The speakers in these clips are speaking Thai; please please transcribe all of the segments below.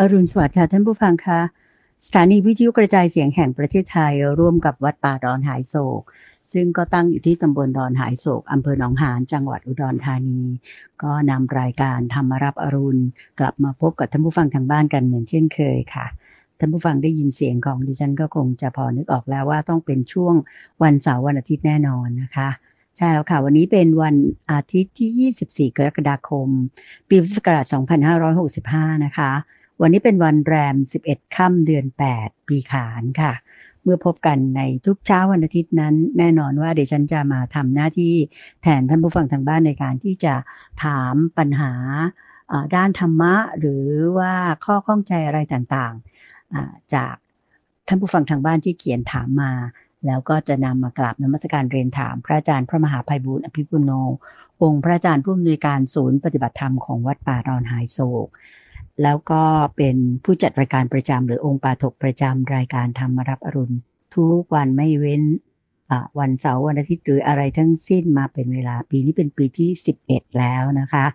อรุณสวัสดิ์ค่ะท่านผู้ฟังคะสถานีวิทยุกระจายเสียงแห่งประเทศไทย ร่วมกับวัดป่าดอนหายโศก ซึ่งก็ตั้งอยู่ที่ตำบลดอนหายโศกอำเภอหนองหานจังหวัดอุดรธานี ก็นำรายการธรรมรับอรุณ กลับมาพบกับท่านผู้ฟังทางบ้านกันเหมือนเช่นเคยค่ะท่านผู้ฟังได้ยินเสียงของดิฉันก็คงจะพอนึกออกแล้วว่าต้องเป็นช่วงวันเสาร์วันอาทิตย์แน่นอนนะคะใช่แล้วค่ะ วันนี้เป็นวันอาทิตย์ที่ 24 กรกฎาคม ปีพุทธศักราช 2565 นะคะ วันนี้เป็นวันแรม 11 ค่ำเดือน 8 ปีขานค่ะ เมื่อพบกันในทุกเช้าวันอาทิตย์นั้น แน่นอนว่าเดี๋ยวฉันจะมาทำหน้าที่แทนท่านผู้ฟังทางบ้านในการที่จะถามปัญหาด้านธรรมะ หรือว่าข้อข้องใจอะไรต่างๆ จากท่านผู้ฟังทางบ้านที่เขียนถามมา แล้วก็จะนำมากราบนมัสการเรียนถาม พระอาจารย์พระมหาภัยบูร์อภิปุโนองค์พระอาจารย์ผู้อำนวยการศูนย์ปฏิบัติธรรมของวัดป่าดอนหายโศก แล้วก็เป็นผู้จัดรายการประจำหรือองค์ปาถกประจำรายการธรรมรับอรุณ ทุกวันไม่เว้นวันเสาร์วันอาทิตย์หรืออะไรทั้งสิ้นมาเป็นเวลาปีนี้เป็นปีที่ 11 แล้วนะคะ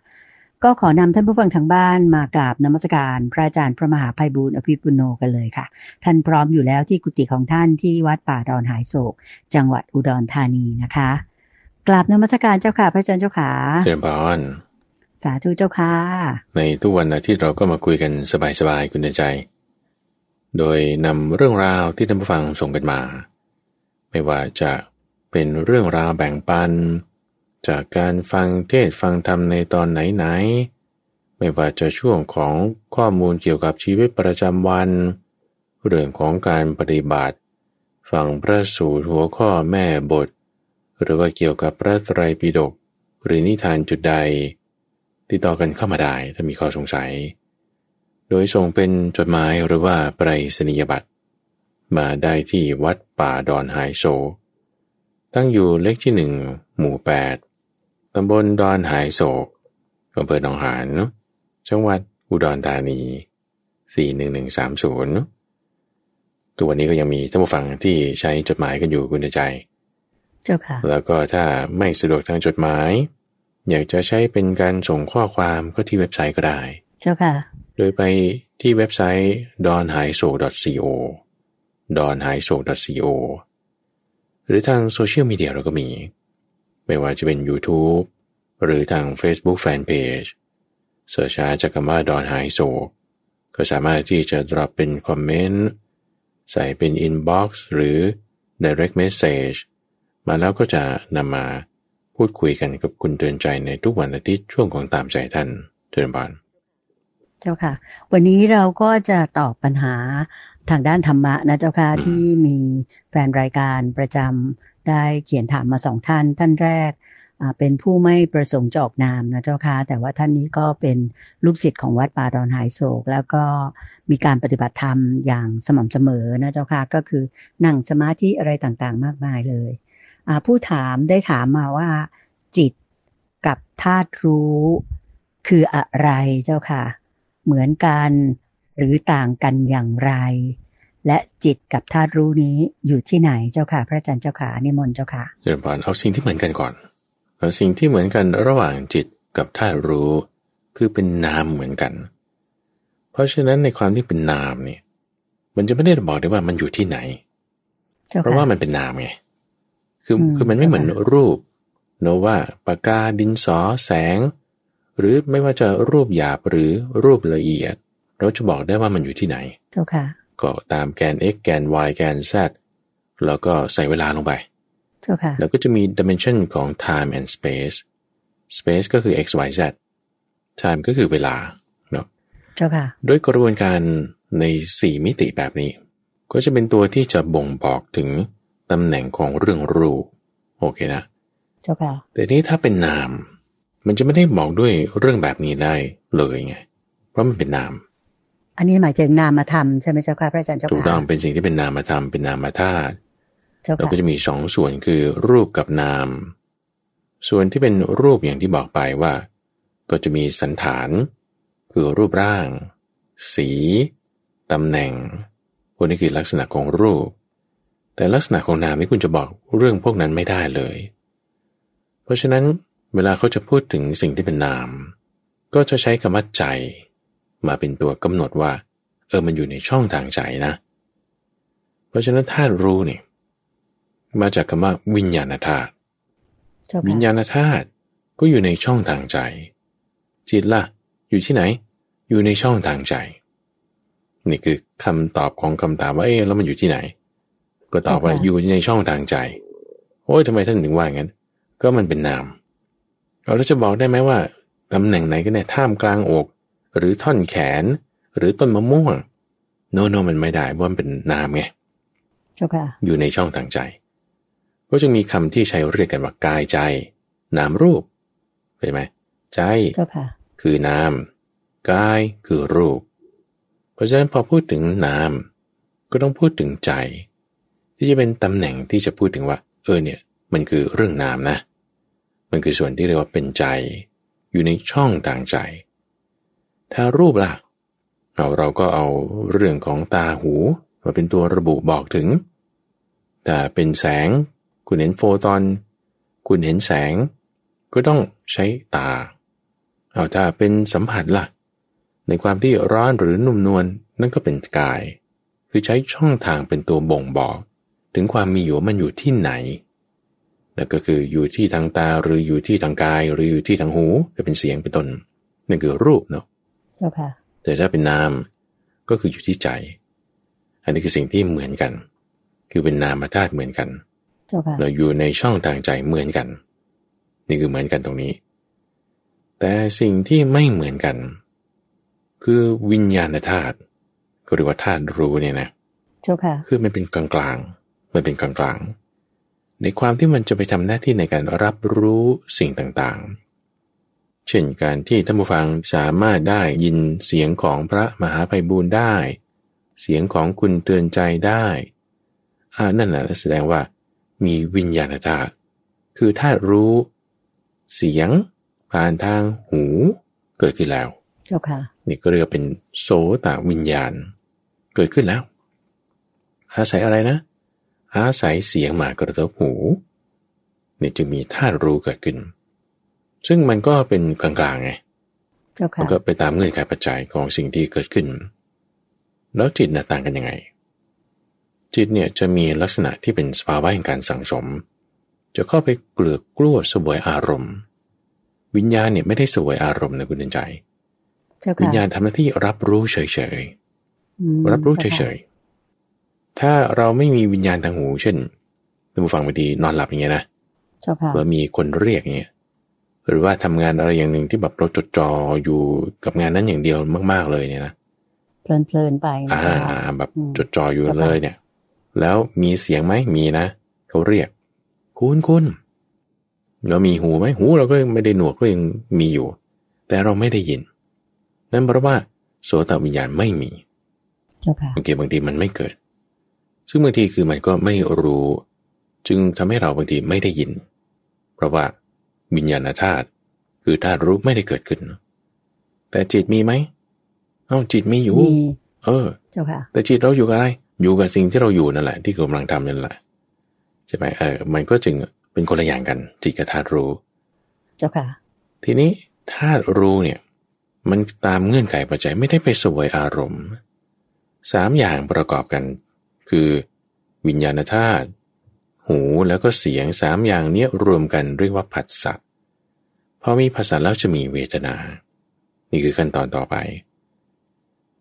ก็ขอนำท่านผู้ฟังทางบ้านมากราบนมัสการพระอาจารย์พระมหาภัยบูร์อภิปุโนกันเลยค่ะ ท่านพร้อมอยู่แล้วที่กุฏิของท่านที่วัดป่าดอนหายโศก จังหวัดอุดรธานีนะคะ กราบนมัสการเจ้าค่ะพระอาจารย์เจ้าขาเจริญพร สาธุเจ้าค่ะ ในทุกวันอาทิตย์เราก็มาคุยกันสบายๆคุณใจ โดยนำเรื่องราวที่ท่านผู้ฟังส่งกันมา ไม่ว่าจะเป็นเรื่องราวแบ่งปัน จากการฟังเทศฟังธรรมในตอนไหนๆ ไม่ว่าจะช่วงของข้อมูลเกี่ยวกับชีวิตประจำวัน เรื่องของการปฏิบัติ ฟังพระสูตรหัวข้อแม่บท หรือว่าเกี่ยวกับพระไตรปิฎกหรือนิทานจุดใด ติดต่อกันเข้ามาได้ถ้ามีข้อสงสัย โดยส่งเป็นจดหมายหรือว่าไปรษณียบัตรมาได้ที่วัดป่าดอนไฮโซ ตั้งอยู่เลขที่หนึ่งหมู่แปดตำบลดอนหายโศกอำเภอหนองหานจังหวัดอุดรธานี 41130 ตัววันนี้ก็ยังมีท่านผู้ฟังที่ใช้จดหมายกันอยู่คุณใจ เจ้าค่ะ แล้วก็ถ้าไม่สะดวกทางจดหมาย อยากจะใช้เป็นการส่งข้อความก็ที่เว็บไซต์ก็ได้ เจ้าค่ะ โดยไปที่เว็บไซต์ d o n h a i s o co d o n h a i s o co หรือทางโซเชียลมีเดียเราก็มี ไม่ว่าจะเป็น YouTube หรือทาง Facebook Fanpage เสิร์ชหาจากคำว่าดอนไฮโซก็สามารถที่จะ drop เป็นคอมเมนต์ใส่เป็น inbox หรือ direct message มาแล้วก็จะนำมา พูดคุยกันกับคุณเตือนใจในทุกวันอาทิตย์ช่วงของตามใจท่านเตือนบานเจ้าค่ะ วันนี้เราก็จะตอบปัญหาทางด้านธรรมะนะเจ้าค่ะที่มีแฟนรายการประจำได้เขียนถามมาสองท่าน ท่านแรกเป็นผู้ไม่ประสงค์จะออกนามนะเจ้าค่ะแต่ว่าท่านนี้ก็เป็นลูกศิษย์ของวัดป่าดอนหายโศก แล้วก็มีการปฏิบัติธรรมอย่างสม่ำเสมอนะเจ้าค่ะก็คือนั่งสมาธิอะไรต่างๆ มากมายเลย ผู้ถามได้ถามมาว่า จิตกับธาตุรู้คืออะไรเจ้าค่ะ เหมือนกันหรือต่างกันอย่างไร และจิตกับธาตุรู้นี้อยู่ที่ไหนเจ้าค่ะ พระอาจารย์เจ้าค่ะนิมนต์เจ้าค่ะเดี๋ยวก่อนเอาสิ่งที่เหมือนกันก่อนเอาสิ่งที่เหมือนกันระหว่างจิตกับธาตุรู้ คือเป็นนามเหมือนกัน เพราะฉะนั้นในความที่เป็นนามเนี่ย มันจะไม่ได้บอกได้ว่ามันอยู่ที่ไหน เพราะว่ามันเป็นนามไง คือคือมันไม่เหมือนรูปโนว่าปากกาดินสอแสง หรือไม่ว่าจะรูปหยาบหรือรูปละเอียด เราจะบอกได้ว่ามันอยู่ที่ไหนเจ้าค่ะก็ตามแกน x แกน y แกน z แล้วก็ใส่เวลาลงไปเจ้าค่ะแล้วก็จะมี dimension ของ time and space space ก็คือ x y z time ก็คือเวลาเนาะเจ้าค่ะโดยกระบวนการในสี่มิติแบบนี้ ก็จะเป็นตัวที่จะบ่งบอกถึง ตำแหน่งของเรื่องรูปโอเคนะเจ้าค่ะแต่นี้ถ้าเป็นนาม มันจะไม่ได้บอกด้วยเรื่องแบบนี้ได้เลยไง เพราะมันเป็นนาม อันนี้หมายถึงนามธรรมใช่ไหมเจ้าค่ะพระอาจารย์เจ้าค่ะถูกต้องเป็นสิ่งที่เป็นนามธรรมเป็นนามธาตุเราก็จะมีสองส่วนคือรูปกับนาม ส่วนที่เป็นรูปอย่างที่บอกไปว่า ก็จะมีสันฐาน คือรูปร่าง สีตำแหน่งพวกนี้คือลักษณะของรูป แต่ลักษณะของนามนี่คุณจะบอกเรื่องพวกนั้นไม่ได้เลย เพราะฉะนั้นเวลาเขาจะพูดถึงสิ่งที่เป็นนาม ก็จะใช้คำว่าใจ มาเป็นตัวกำหนดว่าอมันอยู่ในช่องทางใจนะ เพราะฉะนั้นธาตุรู้เนี่ยมาจากคำว่าวิญญาณธาตุเจ้าวิค่ะญญาณธาตุก็อยู่ในช่องทางใจ จิตล่ะ อยู่ที่ไหน อยู่ในช่องทางใจ นี่คือคำตอบของคำถามว่าเอ๊ะแล้วมันอยู่ที่ไหน ก็ตอบว่าอยู่ในช่องทางใจ โอ้ยทำไมท่านถึงว่าอย่างนั้น ก็มันเป็นนามเราแล้วจะบอกได้ไหมว่าตำแหน่งไหนก็เนี่ยท่ามกลางอก หรือท่อนแขน หรือต้นมะม่วง โนโนมันไม่ได้เพราะมันเป็นนามไงเจ้าค่ะอยู่ในช่องทางใจ ก็จึงมีคำที่ใช้เรียกกันว่ากายใจ นามรูปเห็นไหมใจเจ้าค่ะคือนามกายคือรูป เพราะฉะนั้นพอพูดถึงนามก็ต้องพูดถึงใจ ที่จะเป็นตำแหน่งที่จะพูดถึงว่า เออเนี่ยมันคือเรื่องนามนะ มันคือส่วนที่เรียกว่าเป็นใจ อยู่ในช่องทางใจ ถ้ารูปล่ะเอาเราก็เอาเรื่องของตาหูมาเป็นตัวระบุบอกถึง แต่เป็นแสง คุณเห็นโฟตอน คุณเห็นแสง ก็ต้องใช้ตา เอาถ้าเป็นสัมผัสล่ะ ในความที่ร้อนหรือนุ่มนวลนั่นก็เป็นกาย คือใช้ช่องทางเป็นตัวบ่งบอก ถึงความมีอยู่ว่ามันอยู่ที่ไหนแล้วก็คืออยู่ที่ทางตาหรืออยู่ที่ทางกาย หรืออยู่ที่ทางหูจะเป็นเสียงเป็นต้นนั่นคือรูปเนาะเจ้าค่ะแต่ถ้าเป็นนามก็คืออยู่ที่ใจ อันนี้คือสิ่งที่เหมือนกัน คือเป็นนามธาตุเหมือนกันเจ้าค่ะเราอยู่ในช่องทางใจเหมือนกัน นี่คือเหมือนกันตรงนี้ แต่สิ่งที่ไม่เหมือนกัน คือวิญญาณธาตุก็เรียกว่าธาตุรู้เนี่ยนะเจ้าค่ะคือมันเป็นกลางกลางๆ มันเป็นกลางกลางๆ ในความที่มันจะไปทำหน้าที่ในการรับรู้สิ่งต่างๆ เช่นการที่ท่านผู้ฟังสามารถได้ยินเสียงของพระมหาไพบูลย์ได้ เสียงของคุณเตือนใจได้อ่านั่นแหละแสดงว่า มีวิญญาณธาตุคือธาตุรู้ เสียง ผ่านทางหูเกิดขึ้นแล้วเจ้าค่ะนี่ก็เรียกว่าเป็นโสตวิญญาณ เกิดขึ้นแล้วอาศัยอะไรนะ อาศัยเสียงมากระทบหูนี่จึงมีธาตุรู้เกิดขึ้น ซึ่งมันก็เป็นกลางๆไงเจ้ามัค่ะนก็ไปตามเงื่อนไขปัจจัยของสิ่งที่เกิดขึ้น แล้วจิตน่ะต่างกันยังไง จิตเนี่ยจะมีลักษณะที่เป็นสภาวะแห่งการสั่งสม จะเข้าไปเกลือกกลั้วเสวยอารมณ์ วิญญาณเนี่ยไม่ได้เสวยอารมณ์นะคุณเดินใจเจ้าวิค่ะญญาณทำหน้าที่รับรู้เฉยอืมๆรับรู้เฉยๆ ถ้าเราไม่มีวิญญาณทางหู เช่นท่านผู้ฟังบางทีนอนหลับอย่างเงี้ยนะเจ้าค่ะแล้วมีคนเรียกอย่างเงี้ยหรือว่าทำงานอะไรอย่างหนึ่งที่แบบเราจดจ่ออยู่กับงานนั้นอย่างเดียวมากๆเลยเนี่ยนะเพลินเพลินๆไปนะอ่าเจ้าค่ะแบบอืมจดจ่ออยู่เจ้าค่ะเลยเนี่ย แล้วมีเสียงไหมมีนะเขาเรียก คุณคุณแล้วมีหูไหมหูเราก็ไม่ได้หนวกก็ยังมีอยู่ แต่เราไม่ได้ยิน นั่นเพราะว่าโสตวิญญาณไม่มีเจ้าค่ะบางทีบางทีมันไม่เกิด ซึ่งบางทีคือมันก็ไม่รู้ จึงทำให้เราบางทีไม่ได้ยิน เพราะว่าวิญญาณธาตุคือธาตุรู้ไม่ได้เกิดขึ้น แต่จิตมีไหมเอ้าจิตมีอยู่มีเออเจ้าค่ะ แต่จิตเราอยู่กับอะไร อยู่กับสิ่งที่เราอยู่นั่นแหละ ที่กำลังทำนั่นแหละใช่ไหมเออ มันก็จึงเป็นคนละอย่างกัน จิตกับธาตุรู้ เจ้าค่ะ ทีนี้ธาตุรู้เนี่ย มันตามเงื่อนไขปัจจัยไม่ได้ไปสวยอารมณ์สามอย่างประกอบกัน คือวิญญาณธาตุหูแล้วก็เสียงสามอย่างเนี้ยรวมกันเรียกว่าผัสสะพอมีผัสสะแล้วจะมีเวทนา นี่คือขั้นตอนต่อไป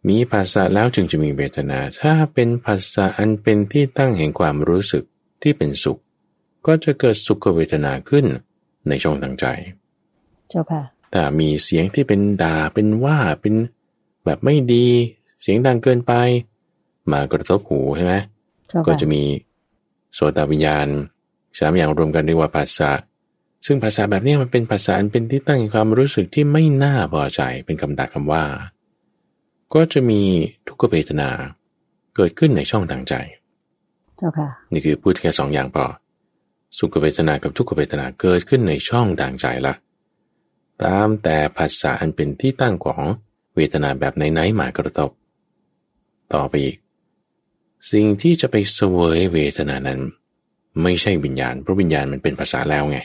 มีภาษาแล้วจึงจะมีเวทนา ถ้าเป็นภาษาอันเป็นที่ตั้งแห่งความรู้สึกที่เป็นสุข ก็จะเกิดสุขเวทนาขึ้นในช่องทางใจ เจ้าค่ะถ้ามีเสียงที่เป็นด่าเป็นว่าเป็นแบบไม่ดี เสียงดังเกินไป มากระทบหูใช่ไหมเจ้าก็ค่ะจะมีโสตวิญญาณสามอย่างรวมกันเรียกว่าภาษาซึ่งภาษาแบบนี้มันเป็นภาษาอันเป็นที่ตั้งแห่งความรู้สึกที่ไม่น่าพอใจเป็นคำด่าคำว่า ก็จะมีทุกขเวทนาเกิดขึ้นในช่องทางใจเจ้าค่ะนี่คือพูดแค่สองอย่างพอสุขเวทนากับทุกขเวทนาเกิดขึ้นในช่องทางใจละตามแต่ภาษาอันเป็นที่ตั้งของเวทนาแบบไหนๆมากระทบ ต่อไปอีก สิ่งที่จะไปเสวยเวทนานั้น ไม่ใช่วิญญาณเพราะวิญญาณมันเป็นภาษาแล้วไง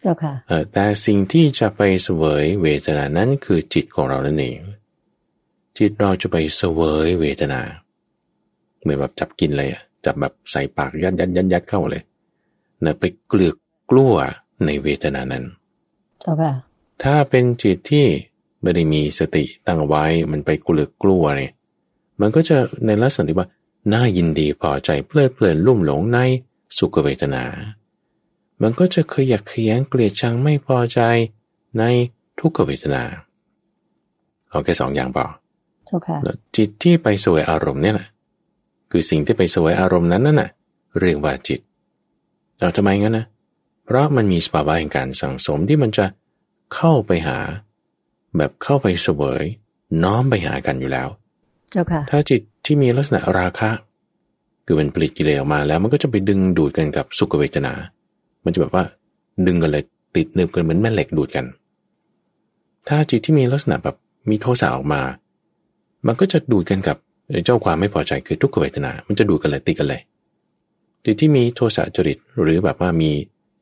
เจ้าค่ะเออแต่สิ่งที่จะไปเสวยเวทนานั้นคือจิตของเรานั่นเอง จิตเราจะไปเสวยเวทนา เหมือนแบบจับกินเลยอะจับแบบใส่ปากยัดยัดยัดยัดเข้าเลยนะไปเกลือกกลัวในเวทนานั้นเจ้าค่ะถ้าเป็นจิตที่ไม่ได้มีสติตั้งไว้มันไปกลือกกลัวเนี่ยมันก็จะในลักษณะที่ว่า น่ายินดีพอใจเพลิดเพลินลุ่มหลงในสุขเวทนา มันก็จะเคยอยากเคียงเกลียดชังไม่พอใจในทุกขเวทนา เอาแค่สองอย่างเปล่าเจ้าค่ะแล้วจิตที่ไปสวยอารมณ์เนี่ยแหละคือสิ่งที่ไปสวยอารมณ์นั้นนั่นน่ะเรียกว่าจิตเอาทำไมงั้นนะ เพราะมันมีสภาวะแห่งการสังสมที่มันจะเข้าไปหา แบบเข้าไปเสวย น้อมไปหากันอยู่แล้วเจ้าค่ะถ้าจิต ที่มีลักษณะราคะ คือมันผลิตกิเลสออกมาแล้ว มันก็จะไปดึงดูดกันกับสุขเวทนา มันจะแบบว่า ดึงกันเลยติดหนึบกันเหมือนแม่เหล็กดูดกัน ถ้าจิตที่มีลักษณะแบบมีโทสะออกมา มันก็จะดูดกันกับเจ้าความไม่พอใจคือทุกขเวทนา มันจะดูดกันเลยติดกันเลย จิตที่มีโทสะจริตหรือแบบว่ามี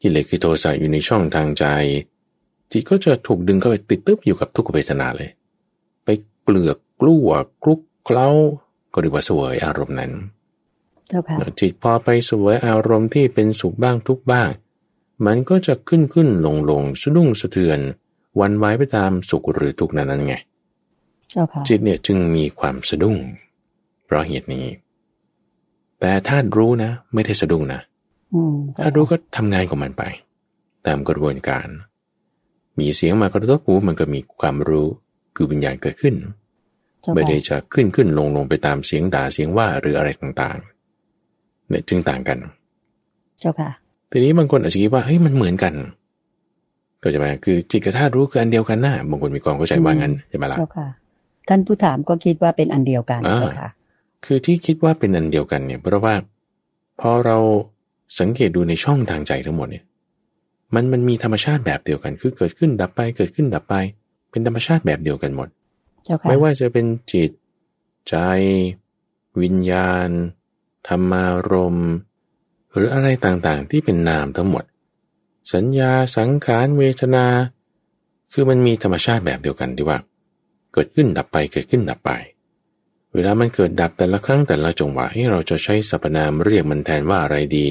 กิเลสคือโทสะอยู่ในช่องทางใจ จิตก็จะถูกดึงเข้าไปติดตึ๊บอยู่กับทุกขเวทนาเลย ไปเกลือกกลัวกลุกเคล้า ก็เรียกว่าเสวยอารมณ์นั้นเจ้าค่ะจิตพอไปเสวยอารมณ์ที่เป็นสุขบ้างทุกข์บ้าง มันก็จะขึ้นขึ้นลงลงสะดุ้งสะเทือนหวันไหวไปตามสุขหรือทุกข์นั้นนั่นไงเจ้าค่ะจิตเนี่ยจึงมีความสะดุ้ง เพราะเหตุนี้ แต่ถ้ารู้นะ ไม่ได้สะดุ้งนะอืมถ้ารู้ก็ทำงานของมันไป ตามกระบวนการ มีเสียงมากระทบหูมันก็มีความรู้คือวิญญาณเกิดขึ้นเจ้า ไม่ได้ค่ะจะขึ้นขึ้นลงลงไปตามเสียงด่าเสียงว่าหรืออะไรต่างๆเนี่ยจึงต่างกัน เจ้าค่ะ ทีนี้บางคนอาจจะคิดว่าเฮ้ยมันเหมือนกันก็จะมาคือจิตกับธาตุรู้คืออันเดียวกันนะบางคนมีความเข้าใจว่างั้นใช่ไหมล่ะเจ้าค่ะ ท่านผู้ถามก็คิดว่าเป็นอันเดียวกันอ่าเจ้าค่ะ คือที่คิดว่าเป็นอันเดียวกันเนี่ย เพราะว่าพอเราสังเกตดูในช่องทางใจทั้งหมดเนี่ย มันมันมีธรรมชาติแบบเดียวกัน คือเกิดขึ้นดับไป เกิดขึ้นดับไป เป็นธรรมชาติแบบเดียวกันหมดเจ้าค่ะ ไม่ว่าจะเป็นจิต ใจ วิญญาณ ธรรมารมหรืออะไรต่างๆ ที่เป็นนามทั้งหมด สัญญาสังขารเวทนา คือมันมีธรรมชาติแบบเดียวกันที่ว่า เกิดขึ้นดับไปเกิดขึ้นดับไป เวลามันเกิดดับแต่ละครั้งแต่ละจังหวะให้เราจะใช้สรรพนามเรียกมันแทนว่าอะไรดี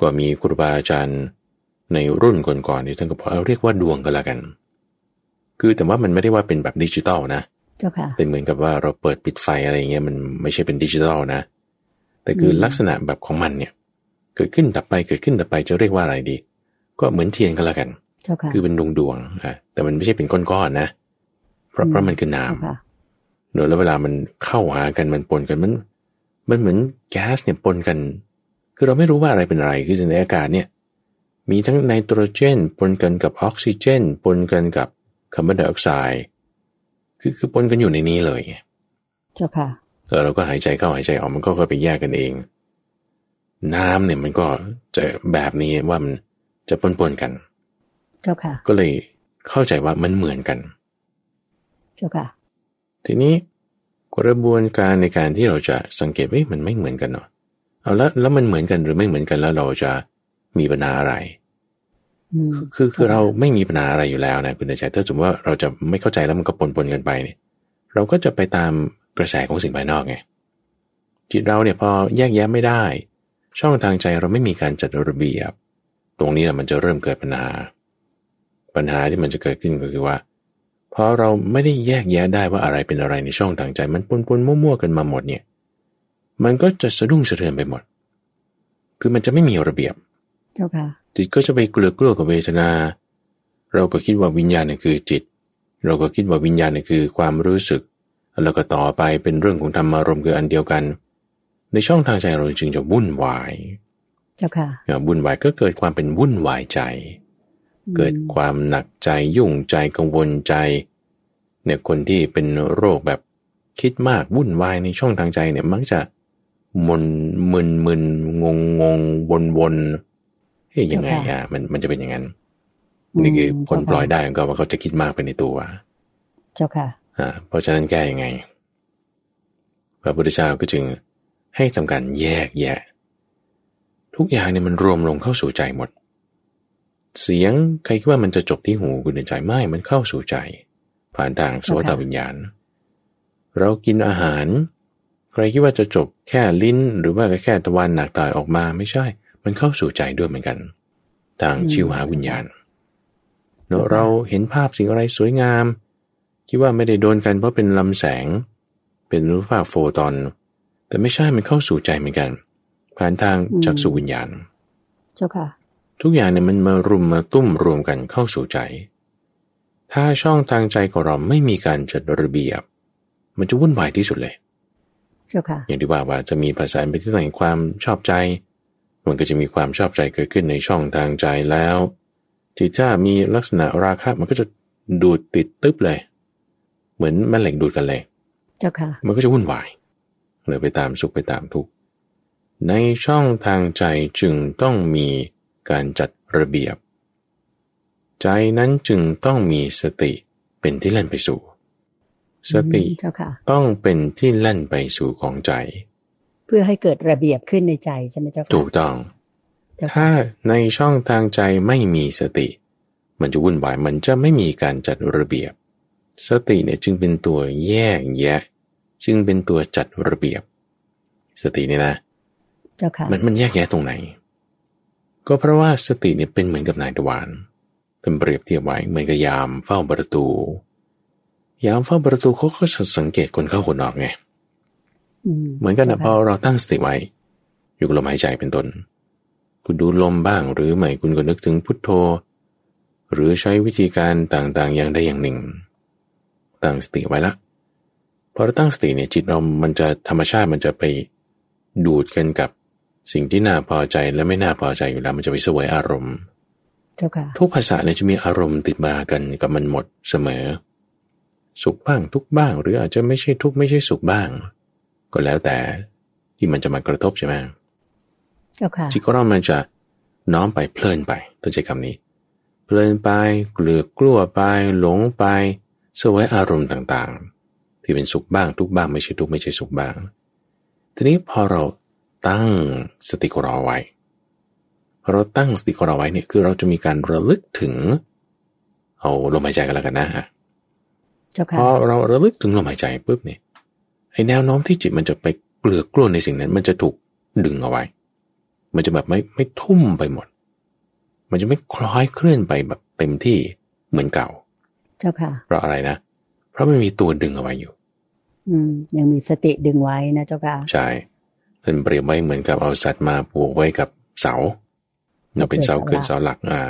ก็มีครูบาอาจารย์ในรุ่นก่อนๆนี่ท่านก็บอกเรียกว่าดวงก็แล้วกัน คือแต่ว่ามันไม่ได้ว่าเป็นแบบดิจิตอลนะเจ้าค่ะเป็นเหมือนกับว่าเราเปิดปิดไฟอะไรเงี้ยมันไม่ใช่เป็นดิจิทัลนะ แต่คืออืมลักษณะแบบของมันเนี่ย เกิดขึ้นดับไปเกิดขึ้นดับไปจะเรียกว่าอะไรดี ก็เหมือนเทียนก็แล้วกันเจ้าค่ะคือเป็นดวงดวงๆอะแต่มันไม่ใช่เป็นก้อนๆนะ เพราะอืมเพราะมันคือนามเจ้าค่ะเนอะแล้วเวลามันเข้าหากันมันปนกันมัน มันเหมือนแก๊สเนี่ยปนกัน คือเราไม่รู้ว่าอะไรเป็นอะไรคือในอากาศเนี่ย มีทั้งไนโตรเจนปนกันกับออกซิเจน ปนกันกับ คาร์บอนไดออกไซด์คือคือปนกันอยู่ในนี้เลยเจ้าค่ะเออเราก็หายใจเข้าหายใจออกมันก็ค่อยไปแยกกันเอง น้ำเนี่ยมันก็จะแบบนี้ว่ามันจะปนๆกัน เจ้าค่ะ ก็เลยเข้าใจว่ามันเหมือนกัน เจ้าค่ะ ทีนี้กระบวนการในการที่เราจะสังเกตว่าเอ๊ะมันไม่เหมือนกันเนาะเอาแล้วแล้วมันเหมือนกันหรือไม่เหมือนกันแล้วเราจะมีปัญหาอะไรอืม คือคือคือเราไม่มีปัญหาอะไรอยู่แล้วนะคุณอาจารย์ถ้าสมมติว่าเราจะไม่เข้าใจแล้วมันก็ปนปนๆกันไปเนี่ยเราก็จะไปตามกระแสของสิ่งภายนอกไงจิตเราเนี่ยพอแยกแยะไม่ได้ ช่องทางใจเราไม่มีการจัดระเบียบ ตรงนี้แหละมันจะเริ่มเกิดปัญหา ปัญหาที่มันจะเกิดขึ้นก็คือว่าพอเราไม่ได้แยกแยะได้ว่าอะไรเป็นอะไรในช่องทางใจ มันปนปนๆมั่วๆกันมาหมดเนี่ย มันก็จะสะดุ้งสะเทือนไปหมด คือมันจะไม่มีระเบียบ เจ้าค่ะ จิตก็จะไปเกลือกกลัวกับเวทนา เราก็คิดว่าวิญญาณเนี่ยคือจิต เราก็คิดว่าวิญญาณเนี่ยคือความรู้สึก แล้วก็ต่อไปเป็นเรื่องของธรรมารมณ์คืออันเดียวกัน ในช่องทางใจเราจึงจะวุ่นวาย เจ้าค่ะเนี่ยวุ่นวายก็เกิดความเป็นวุ่นวายใจ เกิดความหนักใจยุ่งใจกังวลใจเนี่ยคนที่เป็นโรคแบบคิดมากวุ่นวายในช่องทางใจเนี่ยมักจะมนมึนมึนงงงงวนวน เฮ้ยยังไงอะมันมันจะเป็นอย่างนั้นนี่คือผลปล่อยได้ก็ว่าเขาจะคิดมากไปในตัวเจ้าค่ะอ่าเพราะฉะนั้นแก้ยังไง พระพุทธเจ้าก็จึงให้ทำการแยกแยะ ทุกอย่างเนี่ยมันรวมลงเข้าสู่ใจหมด เสียงใครคิดว่ามันจะจบที่หูคุณใจไม่มันเข้าสู่ใจ ผ่านทางโสตวิญญาณ เรากินอาหาร ใครคิดว่าจะจบแค่ลิ้นหรือว่าแค่ตะวันหนักตายออกมาไม่ใช่ มันเข้าสู่ใจด้วยเหมือนกันทางชิวหาวิญญาณเนาะเราเห็นภาพสิ่งอะไรสวยงาม คิดว่าไม่ได้โดนกันเพราะเป็นลำแสง เป็นรูปภาพโฟตอน แต่ไม่ใช่มันเข้าสู่ใจเหมือนกัน ผ่านทางจักษุวิญญาณ เจ้าค่ะ ทุกอย่างเนี่ยมันมารุมมาตุ้มรวมกันเข้าสู่ใจ ถ้าช่องทางใจของเราไม่มีการจัดระเบียบ มันจะวุ่นวายที่สุดเลย เจ้าค่ะ อย่างที่ว่าว่าจะมีภาษาเป็นที่ตั้งแห่งความชอบใจ มันก็จะมีความชอบใจเกิดขึ้นในช่องทางใจแล้วจิตถ้ามีลักษณะราคะมันก็จะดูดติดตึ๊บเลย เหมือนแม่เหล็กดูดกันเลย เจ้าค่ะ มันก็จะวุ่นวายเลยไปตามสุขไปตามทุกข์ในช่องทางใจจึงต้องมีการจัดระเบียบ ใจนั้นจึงต้องมีสติเป็นที่เล่นไปสู่ สติเจ้าค่ะต้องเป็นที่เล่นไปสู่ของใจ เพื่อให้เกิดระเบียบขึ้นในใจใช่ไหมเจ้าค่ะถูกต้องเจ้าค่ะถ้าในช่องทางใจไม่มีสติ มันจะวุ่นวายมันจะไม่มีการจัดระเบียบ สติเนี่ยจึงเป็นตัวแยกแยะ จึงเป็นตัวจัดระเบียบ สติเนี่ยนะเจ้าค่ะมันมันแยกแยะตรงไหน ก็เพราะว่าสติเนี่ยเป็นเหมือนกับนายตะวันท่านเปรียบเทียบไว้เหมือนกับยามเฝ้าประตู ยามเฝ้าประตูเขาก็จะสังเกตคนเข้าคนออกไงอืม เหมือนกันนะจ้าพอค่ะเราตั้งสติไว้ อยู่กับลมหายใจเป็นต้นคุณดูลมบ้างหรือไม่คุณก็นึกถึงพุทโธ หรือใช้วิธีการต่างๆอย่างใดอย่างหนึ่ง ตั้งสติไว้ละพอเราตั้งสติเนี่ยจิตเรามันจะธรรมชาติมันจะไปดูดกันกับสิ่งที่น่าพอใจและไม่น่าพอใจอยู่แล้ว มันจะไปเสวยอารมณ์เจ้าค่ะทุกภาษาเนี่ยจะมีอารมณ์ติดมากันกับมันหมดเสมอ สุขบ้างทุกข์บ้างหรืออาจจะไม่ใช่ทุกข์ไม่ใช่สุขบ้าง ก็แล้วแต่ที่มันจะมากระทบใช่ไหมเจ้าค่ะจิตของเรามันจะน้อมไปเพลินไปต้องใช้คำนี้ เพลินไปเกลือกกลัวไป หลงไปเสวยอารมณ์ต่างๆ ที่เป็นสุขบ้างทุกข์บ้างไม่ใช่ทุกข์ไม่ใช่สุขบ้าง ทีนี้พอเราตั้งสติของเราไว้พอเราตั้งสติของเราไว้เนี่ยคือเราจะมีการระลึกถึง เอาลมหายใจกันแล้วกันนะเจ้าพค่ะอเราระลึกถึงลมหายใจปุ๊บเนี่ย ไอแนวโน้มที่จิตมันจะไปเกลือกกลัวในสิ่งนั้น มันจะถูกดึงเอาไว้ มันจะแบบไม่ไม่ทุ่มไปหมด มันจะไม่คล้อยเคลื่อนไปแบบเต็มที่เหมือนเก่า เจ้าค่ะ เพราะอะไรนะ เพราะมันมีตัวดึงเอาไว้อยู่ อืม ยังมีสติดึงไว้นะเจ้าค่ะ ใช่เป็นเปรียบไว้เหมือนกับเอาสัตว์มาผูกไว้กับเสาเราเป็นเสาเกินเสาหลัก อ่า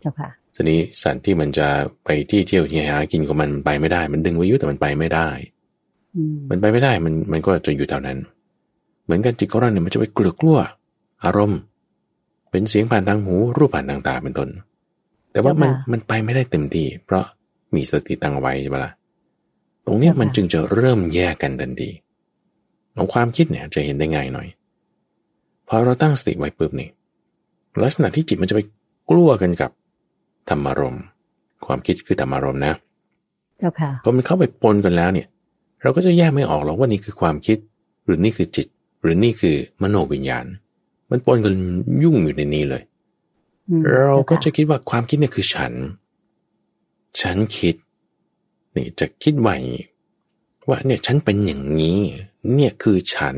เจ้าค่ะทีนี้สัตว์ที่มันจะไปที่เที่ยวที่หากินของมันไปไม่ได้ มันดึงไว้อยู่แต่มันไปไม่ได้อื มมันไปไม่ได้มันมันก็จะอยู่แถวนั้น เหมือนกันจิตของเราเนี่ยมันจะไปเกลือกกลัวอารมณ์ เป็นเสียงผ่านทางหู รูปผ่านทางตาเป็นต้นแต่ว่ามันมันไปไม่ได้เต็มที่ เพราะมีสติตั้งเอาไว้ใช่ไหมล่ะตรงเนี้ยมันจึงจะเริ่มแยกกันทันทีของความคิดเนี่ยจะเห็นได้ง่ายหน่อยพอเราตั้งสติไว้ปุ๊บนี่ลักษณะที่จิตมันจะไปกลัวกันกับธรรมารมณ์ความคิดคือธรรมารมณ์นะเจ้าค่ะพอมันเข้าไปปนกันแล้วเนี่ย เราก็จะแยกไม่ออกหรอกว่านี่คือความคิด หรือนี่คือจิต หรือนี่คือมโนวิญญาณ มันปนกันยุ่งอยู่ในนี้เลยอืมเราก็จะเจ้าค่คิดว่าความคิดเนี่ยคือฉัน ฉันคิด นี่จะคิดไว้ว่าเนี่ยฉันเป็นอย่างนี้ เนี่ยคือฉัน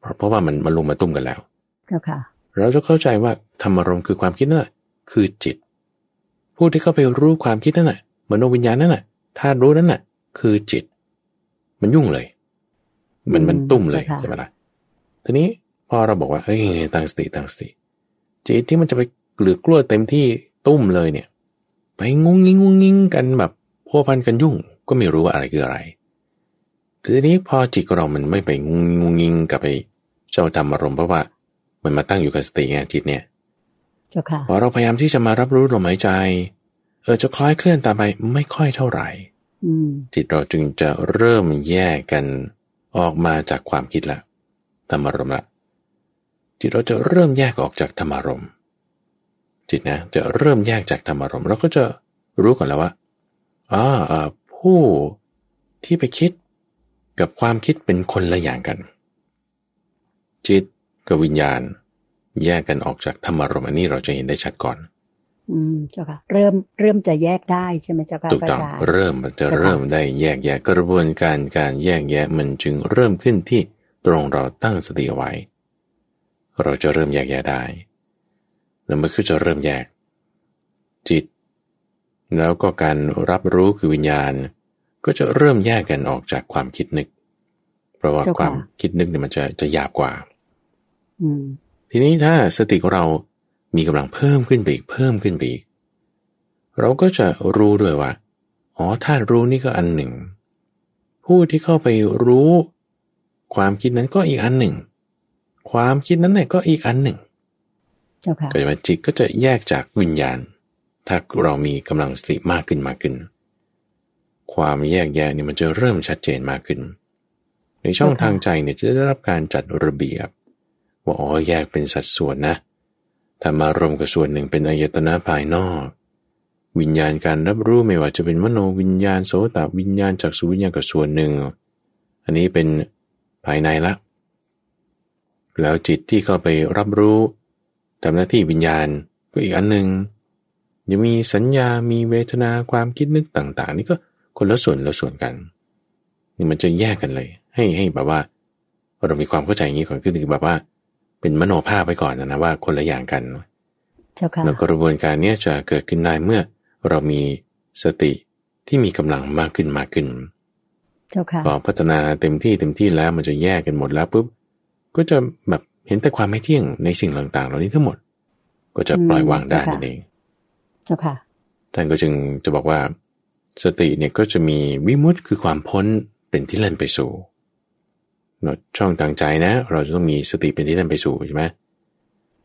เพราะเพราะว่ามันมันลงมาตุ้มกันแล้วเจ้าค่ะเราจะเข้าใจว่าธรรมารมณ์คือความคิดนั่นแหะคือจิต ผู้ที่เข้าไปรู้ความคิดนั่นแหะมโนวิญญาณนั่นแหะถ้ารู้นั่นแหะคือจิต มันยุ่งเลย มันมันตุ้มเลยใช่ไหมล่ะทีนี้พอเราบอกว่าเฮ้ยตั้งสติตั้งสติจิตที่มันจะไปเกลือกกลัวเต็มที่ตุ้มเลยเนี่ย ไปงุ้งงิ้งงุ้งงิ้งกันแบบพัวพันกันยุ่ง ก็ไม่รู้ว่าอะไรคืออะไรทีนี้พอจิตของเรามันไม่ไปงุ้งงิ้งงุ้งงิ้งกับไปเจ้าธรรมอารมณ์เพราะว่า มันมาตั้งอยู่กับสติไงจิตเนี่ยเจ้าค่ะพอเราพยายามที่จะมารับรู้ลมหายใจ เออจะคล้อยเคลื่อนตามไปไม่ค่อยเท่าไหร่อืม จิตเราจึงจะเริ่มแยกกันออกมาจากความคิดละธรรมารมละจิตเราจะเริ่มแยกออกจากธรรมารมจิตนะจะเริ่มแยกจากธรรมารมเราก็จะรู้ก่อนแล้วว่าอ่าอ่าผู้ที่ไปคิดกับความคิดเป็นคนละอย่างกัน จิตกับวิญญาณ แยกกันออกจากธรรมารมอันนี้เราจะเห็นได้ชัดก่อน อืมเจ้าค่ะเริ่มเริ่มจะแยกได้ใช่ไหมเจ้าค่ะถูกต้องเริ่มจะเริ่มได้แยกแยะกระบวนการการแยกแยะมันจึงเริ่มขึ้นที่ตรงเราตั้งสติเอาไว้ เราจะเริ่มแยกแยะได้แล้วมันคือจะเริ่มแยก จิต แล้วก็การรับรู้คือวิญญาณ ก็จะเริ่มแยกกันออกจากความคิดนึก เพราะว่าความคิดนึกเนี่ยมันจะจะหยาบกว่าอืมทีนี้ถ้าสติของเรา มีกำลังเพิ่มขึ้นไปอีกเพิ่มขึ้นไปอีก เราก็จะรู้ด้วยว่า อ๋อธาตุรู้นี่ก็อันหนึ่ง ผู้ที่เข้าไปรู้ ความคิดนั้นก็อีกอันหนึ่ง ความคิดนั้นเนี่ยก็อีกอันหนึ่งเจ้าค่ะก็จะมาจิตก็จะแยกจากวิญญาณ ถ้าเรามีกำลังสติมากขึ้นมากขึ้น ความแยกแยะนี่มันจะเริ่มชัดเจนมากขึ้น ในช่องทางใจเนี่ยจะได้รับการจัดระเบียบ ว่าอ๋อแยกเป็นสัดส่วนนะ ถ้ามารวมกับส่วนหนึ่งเป็นอายตนะภายนอก วิญญาณการรับรู้ไม่ว่าจะเป็นมโนวิญญาณโสตวิญญาณจากสุวิญญาณกับส่วนหนึ่ง อันนี้เป็นภายในละ แล้วจิตที่เข้าไปรับรู้ทำหน้าที่วิญญาณก็อีกอันหนึ่งยังมีสัญญา มีเวทนา ความคิดนึกต่าง ๆ นี่ก็คนละส่วนละส่วนกัน นี่มันจะแยกกันเลย ให้ให้แบบว่า เรามีความเข้าใจอย่างนี้ก่อนคือแบบว่า เป็นมโนภาพไปก่อนนะนะว่าคนละอย่างกันเจ้าค่ะแล้วกระบวนการเนี้ยจะเกิดขึ้นได้เมื่อเรามีสติที่มีกำลังมากขึ้นมากขึ้นเจ้าค่ะพอพัฒนาเต็มที่เต็มที่แล้วมันจะแยกกันหมดแล้วปุ๊บก็จะแบบเห็นแต่ความไม่เที่ยงในสิ่งต่างๆ เหล่านี้ทั้งหมด ก็จะปล่อยวางได้นั่นเองเจ้าค่ะท่านก็จึงจะบอกว่า สติเนี่ยก็จะมีวิมุตติคือความพ้นเป็นที่เล่นไปสู่เนาะ ช่องทางใจนะ เราจะต้องมีสติเป็นที่เล่นไปสู่ใช่ไหม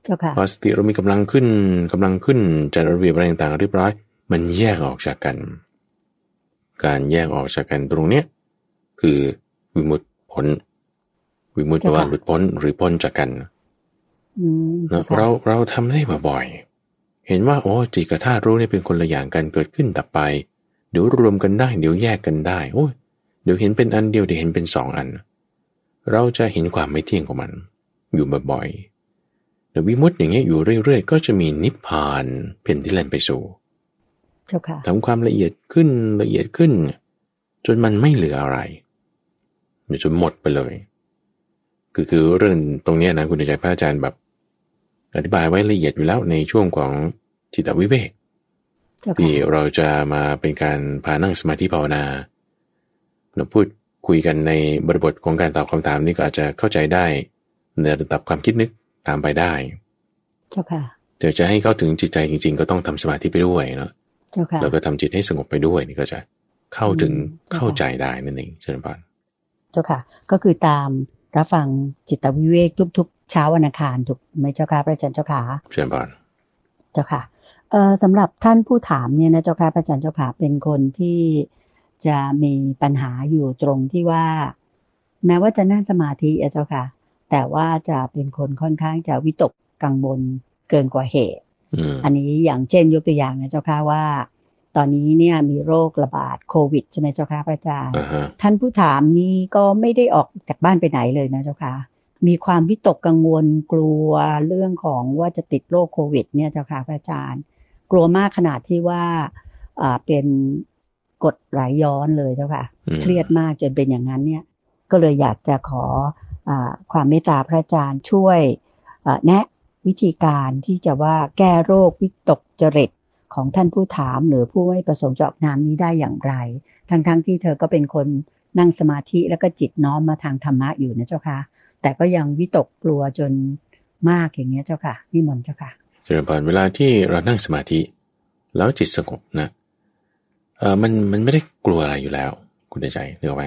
เจ้าค่ะพอสติเรามีกำลังขึ้นกำลังขึ้นจัดระเบียบอะไรต่างๆเรียบร้อย มันแยกออกจากกัน การแยกออกจากกันตรงเนี้ยคือวิมุตติพ้นวิมุตติแปลว่าหลุดพ้นหรือพ้นจากกันอืมเนอะเราเราทำได้บ่อยๆเห็นว่าโอ้จิตกับธาตุรู้เนี่ยเป็นคนละอย่างกันเกิดขึ้นดับไป เดี๋ยวรวมกันได้ เดี๋ยวแยกกันได้โอ้ยเดี๋ยวเห็นเป็นอันเดียวเดี๋ยวเห็นเป็นสองอันเราจะเห็นความไม่เที่ยงของมัน อยู่บ่อยๆแต่วิมุตติอย่างเงี้ยอยู่เรื่อยๆ ก็จะมีนิพพานเป็นที่เล่นไปสู่เจ้าค่ะทำความละเอียดขึ้นละเอียดขึ้น จนมันไม่เหลืออะไรจนหมดไปเลย คือคือเรื่องตรงเนี้ยนะคุณใจพระอาจารย์แบบ อธิบายไว้ละเอียดอยู่แล้วในช่วงของจิตวิเวกเจ้าค่ะที่เราจะมาเป็นการพานั่งสมาธิภาวนาเราพูด คุยกันในบริบทของการตอบคำถามนี่ก็อาจจะเข้าใจได้ในระดับความคิดนึกตามไปได้ เจ้าค่ะแต่จะให้เข้าถึงจิตใจจริง ๆ ก็ต้องทำสมาธิไปด้วยเนาะเจ้าค่ะแล้วก็ทำจิตให้สงบไปด้วยนี่ก็จะเข้าถึงอืมเข้าใจได้นั่นเองเชิญพานเจ้าค่ะ ก็คือตามรับฟังจิตวิเวกทุก ๆ เช้าวันอังคารถูกไหมเจ้าค่ะพระอาจารย์เจ้าค่ะเชิญพานเจ้าค่ะเอ่อสำหรับท่านผู้ถามเนี่ยนะเจ้าค่ะพระอาจารย์เจ้าค่ะเป็นคนที่ จะมีปัญหาอยู่ตรงที่ว่า แม้ว่าจะนั่งสมาธิอะเจ้าค่ะ แต่ว่าจะเป็นคนค่อนข้างจะวิตกกังวลเกินกว่าเหตุอืมอันนี้อย่างเช่นยกตัวอย่างนะเจ้าค่ะว่า ตอนนี้เนี่ยมีโรคระบาดโควิดใช่ไหมเจ้าค่ะพระอาจารย์อ่าฮะท่านผู้ถามนี้ก็ไม่ได้ออกจากบ้านไปไหนเลยนะเจ้าค่ะมีความวิตกกังวลกลัวเรื่องของว่าจะติดโรคโควิด เนี่ยเจ้าค่ะพระอาจารย์ กลัวมากขนาดที่ว่าอ่าเป็น กดไหลย้อนเลยเจ้าค่ะอืมเครียดมากจนเป็นอย่างนั้นเนี่ย ก็เลยอยากจะขออาความเมตตาพระอาจารย์ช่วยอ่าแนะวิธีการที่จะว่าแก้โรควิตกจริตของท่านผู้ถามหรือผู้ไม่ประสงค์จะออกนามนี้ได้อย่างไร ทั้งๆที่เธอก็เป็นคนนั่งสมาธิแล้วก็จิตน้อมมาทางธรรมะอยู่นะเจ้าค่ะ แต่ก็ยังวิตกกลัวจนมากอย่างเงี้ยเจ้าค่ะนิมนต์เจ้าค่ะเจริญพรเวลาที่เรานั่งสมาธิ แล้วจิตสงบนะ เออมันมันไม่ได้กลัวอะไรอยู่แล้ว คุณใจเนื้ออกไหม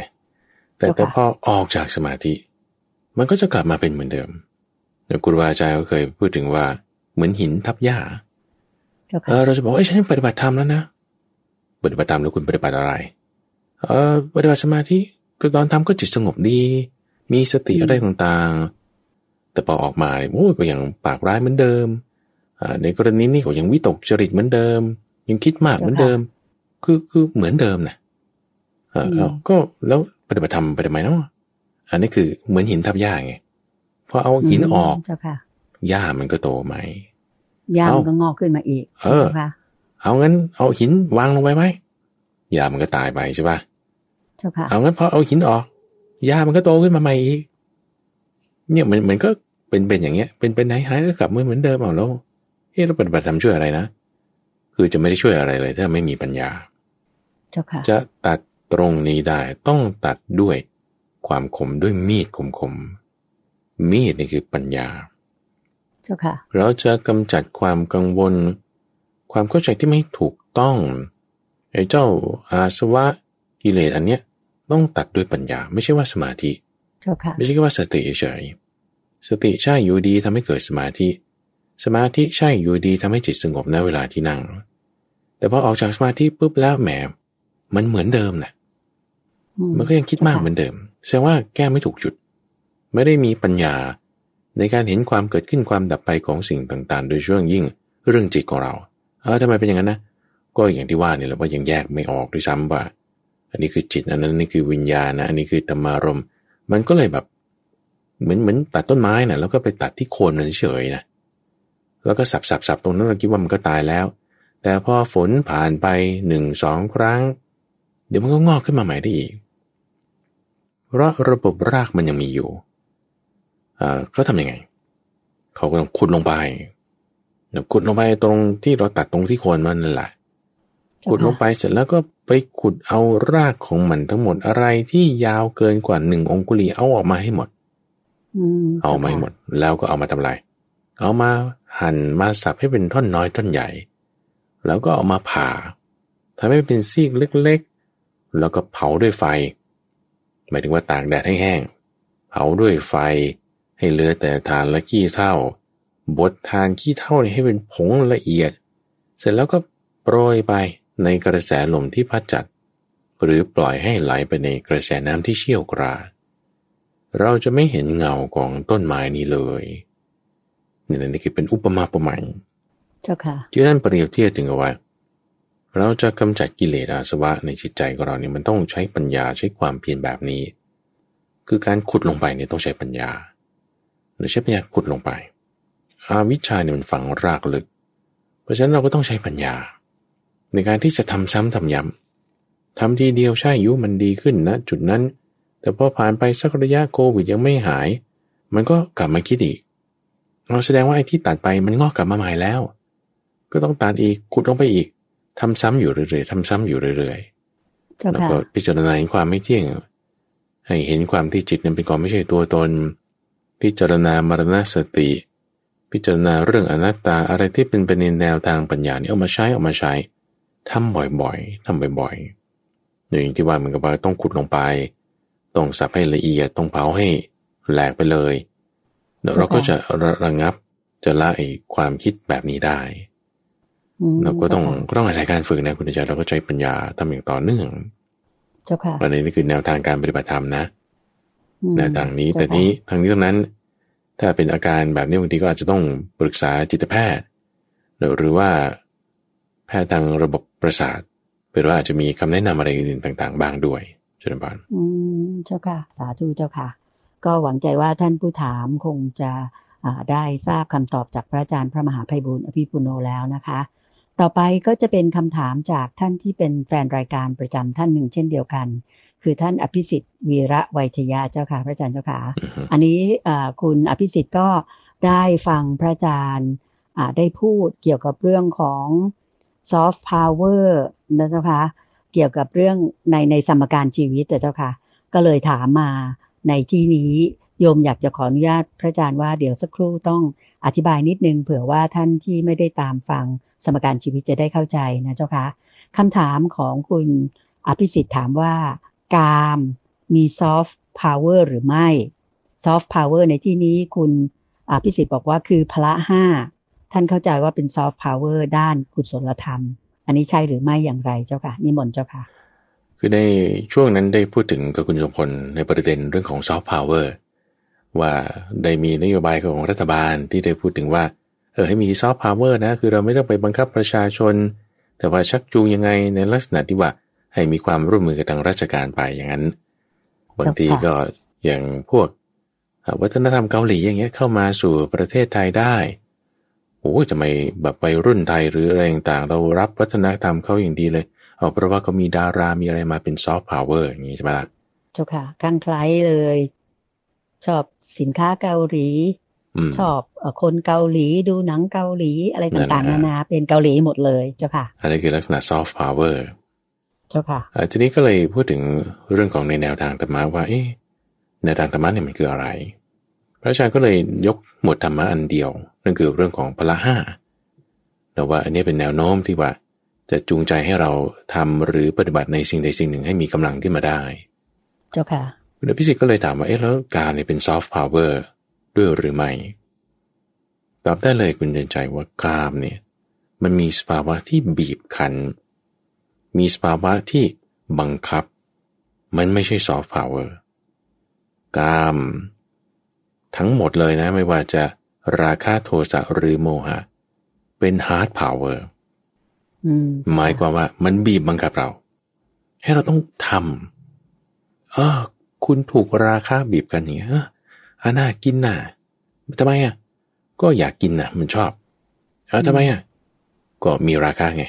แต่เจ้าค่ะแต่พอออกจากสมาธิ มันก็จะกลับมาเป็นเหมือนเดิมเดี๋ยวครูบาอาจารย์ก็เคยพูดถึงว่าเหมือนหินทับหญ้าเจ้าเอค่ะอเราจะบอกว่าเอ้ยฉันปฏิบัติธรรมแล้วนะปฏิบัติธรรมแล้วคุณปฏิบัติอะไร เออปฏิบัติสมาธิก็ตอนทำก็จิตสงบดี มีสติอะไรต่างๆ แต่พอออกมาเนี่ยโอ้ยก็ยังปากร้ายเหมือนเดิมอ่าในกรณีนี้ก็ยังวิตกจริตเหมือนเดิม ยังคิดมากเหมือนเดิม คือคือเหมือนเดิมนะเออเอาก็แล้วปฏิบัติธรรมไปทำไมเนาะอันนี้คือเหมือนหินทับหญ้าไงพอเอาหินออกเจ้าค่ะหญ้ามันก็โตใหม่หญ้าเอามันก็งอกขึ้นมาอีก เออใช่ไหมคะเอางั้น เอาหินวางลงไปไหมหญ้ามันก็ตายไปใช่ปะเจ้าค่ะเอางั้นพอเอาหินออกหญ้ามันก็โตขึ้นมาใหม่อีกเนี่ยมันมันก็เป็นเป็นอย่างเงี้ย เป็นเป็นไหนหายแล้วกลับมาเหมือนเดิมเอาแล้วเฮ้เราปฏิบัติธรรมช่วยอะไรนะคือจะไม่ได้ช่วยอะไรเลย ถ้าไม่มีปัญญาเจ้าค่ะจะตัดตรงนี้ได้ต้องตัดด้วยความคมด้วยมีดคมคมๆมีดนี่คือปัญญาเจ้าค่ะเราจะกำจัดความกังวล ความเข้าใจที่ไม่ถูกต้องไอ้เจ้าอาสวะกิเลสอันเนี้ยต้องตัดด้วยปัญญา ไม่ใช่ว่าสมาธิเจ้าค่ะไม่ใช่แค่ว่าสติเฉยสติใช่อยู่ดีทำให้เกิดสมาธิ สมาธิใช่อยู่ดีทำให้จิตสงบในเวลาที่นั่ง แต่พอออกจากสมาธิปุ๊บแล้วแหม มันเหมือนเดิมนะอืมันก็ยังคิดมากเหมือนเดิมแสดงว่าแก้ไม่ถูกจุด ไม่ได้มีปัญญาในการเห็นความเกิดขึ้นความดับไปของสิ่งต่างๆ โดยเฉพาะอย่างยิ่งเรื่องจิตของเรา เออทำไมเป็นอย่างนั้นนะ ก็อย่างที่ว่านี่แหละว่ายังแยกไม่ออกด้วยซ้ำว่า อันนี้คือจิตอันนั้นนี่คือวิญญาณนะอันนี้คือธรรมารมณ์มันก็เลยแบบ เหมือนเหมือนตัดต้นไม้นะ่ะแล้วก็ไปตัดที่โคนมันเฉยนะแล้วก็สับสับสับตรงนั้นเราคิดว่ามันก็ตายแล้ว แต่พอฝนผ่านไปหนึ่งสองครั้ง เดี๋ยวมันก็งอกขึ้นมาใหม่ได้อีก เพราะระบบรากมันยังมีอยู่อ่าเขาทำยังไง เขาก็ต้องขุดลงไปเดี๋ยวขุดลงไปตรงที่เราตัดตรงที่โคนมันนั่นแหละเจ้าขุดลงค่ะไปเสร็จแล้วก็ไปขุดเอารากของมันทั้งหมดอะไรที่ยาวเกินกว่าหนึ่งองคุลีเอาออกมาให้หมดอืมเอามาให้หมด แล้วก็เอามาทำลายเอามาหั่นมาสับให้เป็นท่อนน้อยท่อนใหญ่ แล้วก็เอามาผ่าทำให้เป็นซีกเล็กๆ แล้วก็เผาด้วยไฟ หมายถึงว่าตากแดดให้แห้ง เผาด้วยไฟให้เหลือแต่ฐานและขี้เถ้าบดทานขี้เถ้าเนี่ยให้เป็นผงละเอียด เสร็จแล้วก็โปรยไปในกระแสลมที่พัดจัด หรือปล่อยให้ไหลไปในกระแสน้ำที่เชี่ยวกราดเราจะไม่เห็นเงาของต้นไม้นี้เลยนี่นี่คือเป็นอุปมาอุปไมยเจ้าค่ะที่ท่านเปรียบเทียบถึงเอาไว้ เราจะกำจัดกิเลสอาสวะในจิตใจของเราเนี่ยมันต้องใช้ปัญญาใช้ความเพียรแบบนี้ คือการขุดลงไปเนี่ยต้องใช้ปัญญาหรือใช้ปัญญาขุดลงไป อาวิชาเนี่ยมันฝังรากลึก เพราะฉะนั้นเราก็ต้องใช้ปัญญา ในการที่จะทำซ้ำทำย้ำทำทีเดียวใช่ยุมันดีขึ้นนะจุดนั้น แต่พอผ่านไปสักระยะโควิดยังไม่หาย มันก็กลับมาคิดอีกเราแสดงว่าไอ้ที่ตัดไปมันงอกกลับมาใหม่แล้ว ก็ต้องตัดอีกขุดลงไปอีก ทำซ้ำอยู่เรื่อยๆทำซ้ำอยู่เรื่อยๆเจ้าแล้วค่ะก็พิจารณาเห็นความไม่เที่ยง ให้เห็นความที่จิตนั้นเป็นของไม่ใช่ตัวตน พิจารณามรณสติ พิจารณาเรื่องอนัตตาอะไรที่เป็นไปในแนวทางปัญญานี่เอามาใช้เอามาใช้ทำบ่อยๆทำบ่อยๆอย่างที่ว่าเหมือนกับว่าต้องขุดลงไป ต้องสับให้ละเอียดต้องเผาให้แหลกไปเลยแล้วเราก็จะระระงับจะละไอ้ความคิดแบบนี้ได้อืม เราก็ต้องเจ้าค่ะก็ต้องอาศัยการฝึกนะคุณอาจารย์เราก็ใช้ปัญญาทำอย่างต่อเนื่อง เจ้าค่ะอันนี้นี่คือแนวทางการปฏิบัติธรรมนะอืมแนวทางนี้เจ้าแต่ค่ะนี้ทางนี้ทั้งนั้น ถ้าเป็นอาการแบบนี้บางทีก็อาจจะต้องปรึกษาจิตแพทย์หรือหรือว่าแพทย์ทางระบบประสาทหรือว่าอาจจะมีคำแนะนำอะไรอื่นต่าง ๆ บ้างด้วยเชิญบานอืมเจ้าค่ะ สาธุเจ้าค่ะ ก็หวังใจว่าท่านผู้ถามคงจะอ่าได้ทราบคำตอบจากพระอาจารย์พระมหาไพบุญอภิปุโนแล้วนะคะ ต่อไปก็จะเป็นคำถามจากท่านที่เป็นแฟนรายการประจำท่านหนึ่งเช่นเดียวกัน คือท่านอภิสิทธิ์วีระไวยทยาเจ้าค่ะ พระอาจารย์เจ้าค่ะอือฮึอันนี้อ่าคุณอภิสิทธิ์ก็ได้ฟังพระอาจารย์อ่าได้พูดเกี่ยวกับเรื่องของ soft power นะเจ้าค่ะ เกี่ยวกับเรื่องในในสมการชีวิตแต่เจ้าค่ะ ก็เลยถามมาในที่นี้โยมอยากจะขออนุญาตพระอาจารย์ว่าเดี๋ยวสักครู่ต้องอธิบายนิดนึงเผื่อว่าท่านที่ไม่ได้ตามฟัง สมการชีวิตจะได้เข้าใจนะเจ้าคะคำถามของคุณอภิสิทธิ์ถามว่า กามมี soft power หรือไม่ soft power ในที่นี้คุณอภิสิทธิ์บอกว่าคือพละห้าท่านเข้าใจว่าเป็น soft power ด้านกุศลธรรม อันนี้ใช่หรือไม่อย่างไรเจ้าค่ะนิมนต์เจ้าค่ะ คือในช่วงนั้นได้พูดถึงกับคุณสมพลในประเด็นเรื่องของซอฟต์พาวเวอร์ว่าได้มีนโยบายของรัฐบาลที่ได้พูดถึงว่า เออให้มีซอฟต์พาวเวอร์นะ คือเราไม่ต้องไปบังคับประชาชน แต่ว่าชักจูงยังไงในลักษณะที่ว่าให้มีความร่วมมือกับทางราชการไปอย่างนั้น บางทีก็อย่างพวกอ่าวัฒนธรรมเกาหลีอย่างเงี้ยเข้ามาสู่ประเทศไทยแล้วโอ้ยทำไมแบบวัยรุ่นไทยหรืออะไรต่างๆเรารับวัฒนธรรมเขาอย่างดีเลยเอาเพราะว่าเขามีดารามีอะไรมาเป็นซอฟต์พาวเวอร์อย่างนี้ใช่ไหมล่ะเจ้าค่ะคลั่งไคล้เลย ชอบสินค้าเกาหลี ชอบคนเกาหลีดูหนังเกาหลีอะไรต่างๆนานาเป็นเกาหลีหมดเลยเจ้าค่ะ อันนี้คือลักษณะซอฟต์พาวเวอร์เจ้าค่ะทีนี้ก็เลยพูดถึงเรื่องของในแนวทางธรรมะว่าเอ๊ะแนวทางธรรมะเนี่ยมันคืออะไร พระอาจารย์ก็เลยยกหมวดธรรมะอันเดียว นั่นคือเรื่องของพละห้าแต่ว่าอันนี้เป็นแนวโน้มที่ว่าจะจูงใจให้เราทำหรือปฏิบัติในสิ่งใดสิ่งหนึ่งให้มีกำลังขึ้นมาได้ เจ้าค่ะคุณพิสิทธิ์ก็เลยถามว่าเอ๊ะแล้วการเนี่ยเป็นซอฟต์พาวเวอร์ ด้วยหรือไม่ ตอบได้เลยคุณเดินใจว่ากามเนี่ยมันมีสภาวะที่บีบคั้น มีสภาวะที่บังคับ มันไม่ใช่ซอฟต์พาวเวอร์กาม ทั้งหมดเลยนะไม่ว่าจะราคะโทสะหรือโมหะ เป็น hard power หมายความว่ามันบีบบังคับเรา ให้เราต้องทำเออคุณถูกราคะบีบกันอย่างเงี้ย อ่าน่ากินน่ะทำไมอะ ก็อยากกินน่ะ มันชอบเออทำไมอะ ก็มีราคะไง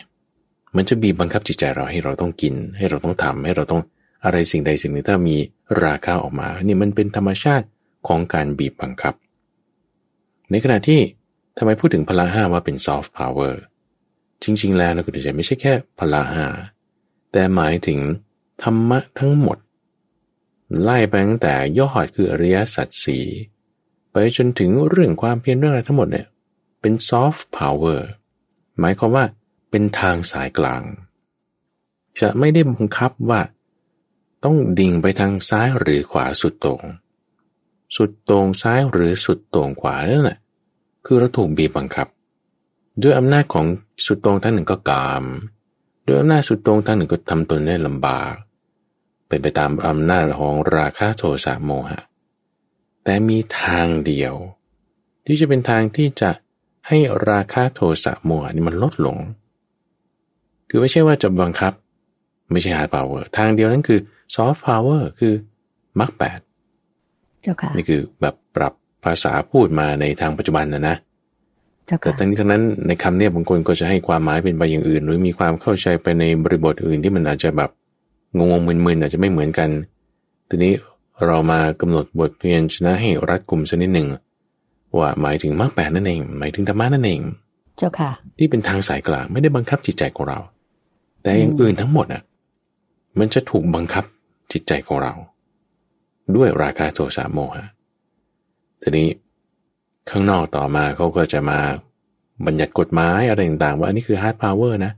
มันจะบีบบังคับจิตใจเราให้เราต้องกิน ให้เราต้องทำให้เราต้องอะไรสิ่งใดสิ่งหนึ่งถ้ามีราคะออกมา นี่มันเป็นธรรมชาติของการบีบบังคับ ในขณะที่ทำไมพูดถึงพละห้าว่าเป็นซอฟต์พาวเวอร์จริง ๆ แล้วนะคุณผู้ชมไม่ใช่แค่พละห้าแต่หมายถึงธรรมะทั้งหมด ไล่ไปตั้งแต่ยอดคืออริยสัจสีไปจนถึงเรื่องความเพียรเรื่องอะไรทั้งหมดเนี่ยเป็นซอฟต์พาวเวอร์หมายความว่าเป็นทางสายกลาง จะไม่ได้บังคับว่า ต้องดิ่งไปทางซ้ายหรือขวาสุดตรง สุดตรงซ้ายหรือสุดตรงขวานั่นแหละคือเราถูกบีบบังคับ ด้วยอำนาจของสุดตรงท่านหนึ่งก็กาม ด้วยอำนาจสุดโต่งด้านหนึ่งก็ทำตนได้ลำบาก เป็นไปตามอำนาจของราคะโทสะโมหะ แต่มีทางเดียว ที่จะเป็นทางที่จะให้ราคะโทสะโมหะนี่มันลดลง คือไม่ใช่ว่าจะบังคับ ไม่ใช่ hard power ทางเดียวนั้นคือซอฟต์พาวเวอร์คือมรรคแปดนี่คือแบบปรับภาษาพูดมาในทางปัจจุบันนะนะแต่ทั้งนี้ทั้งนั้นในคำเนี้ยบางคนก็จะให้ความหมายเป็นไปอย่างอื่น หรือมีความเข้าใจไปในบริบทอื่นที่มันอาจจะแบบ งงๆมึนๆอาจจะไม่เหมือนกัน ทีนี้เรามากำหนดบทเพียนชนะให้รัดกลุ่มสักนิดหนึ่งว่าหมายถึงมรรคแปดนั่นเอง หมายถึงธรรมะนั่นเอง เจ้าค่ะ ที่เป็นทางสายกลางไม่ได้บังคับจิตใจของเรา แต่อย่างอื่นทั้งหมดอะ มันจะถูกบังคับจิตใจของเรา ด้วยราคาโทสะโมหะทีนี้ข้างนอกต่อมาเขาก็จะมาบัญญัติกฎหมายอะไรต่างๆว่าอันนี้คือ hard power นะ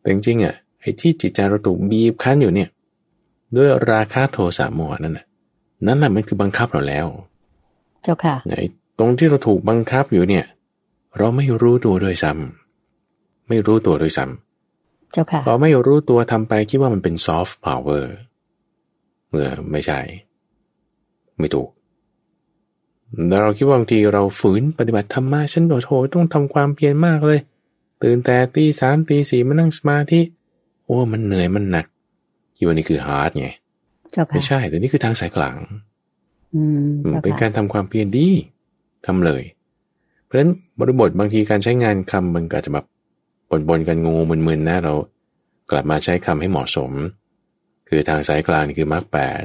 แต่จริงๆอะ ไอ้ที่จิตใจเราถูกบีบคั้นอยู่เนี่ย ด้วยราคะโทสะโมหะนั่นน่ะนั่นแหละมันคือบังคับเราแล้ว เจ้าค่ะไอ้ตรงที่เราถูกบังคับอยู่เนี่ย เราไม่รู้ตัวด้วยซ้ำไม่รู้ตัวด้วยซ้ำเจ้าค่ะพอไม่รู้ตัวทำไปคิดว่ามันเป็นซอฟต์พาวเวอร์เมื่อไม่ใช่ ไม่ถูกเราคิดว่าบางทีเราฝืนปฏิบัติธรรมะฉันโดดโหต้องทำความเพียรมากเลย ตื่นแต่ตีสามตีสี่มานั่งสมาธิ โอ้ มันเหนื่อยมันหนักคิดว่านี่คือ hard ไงไม่ใช่ แต่นี่คือทางสายกลางเป็นการทำความเพียรดีทำเลย เพราะฉะนั้นบริบทบางทีการใช้งานคำมันอาจจะแบบบนๆกันงงมึนๆนะเรา กลับมาใช้คำให้เหมาะสม คือทางสายกลางนี่คือมรรคแปด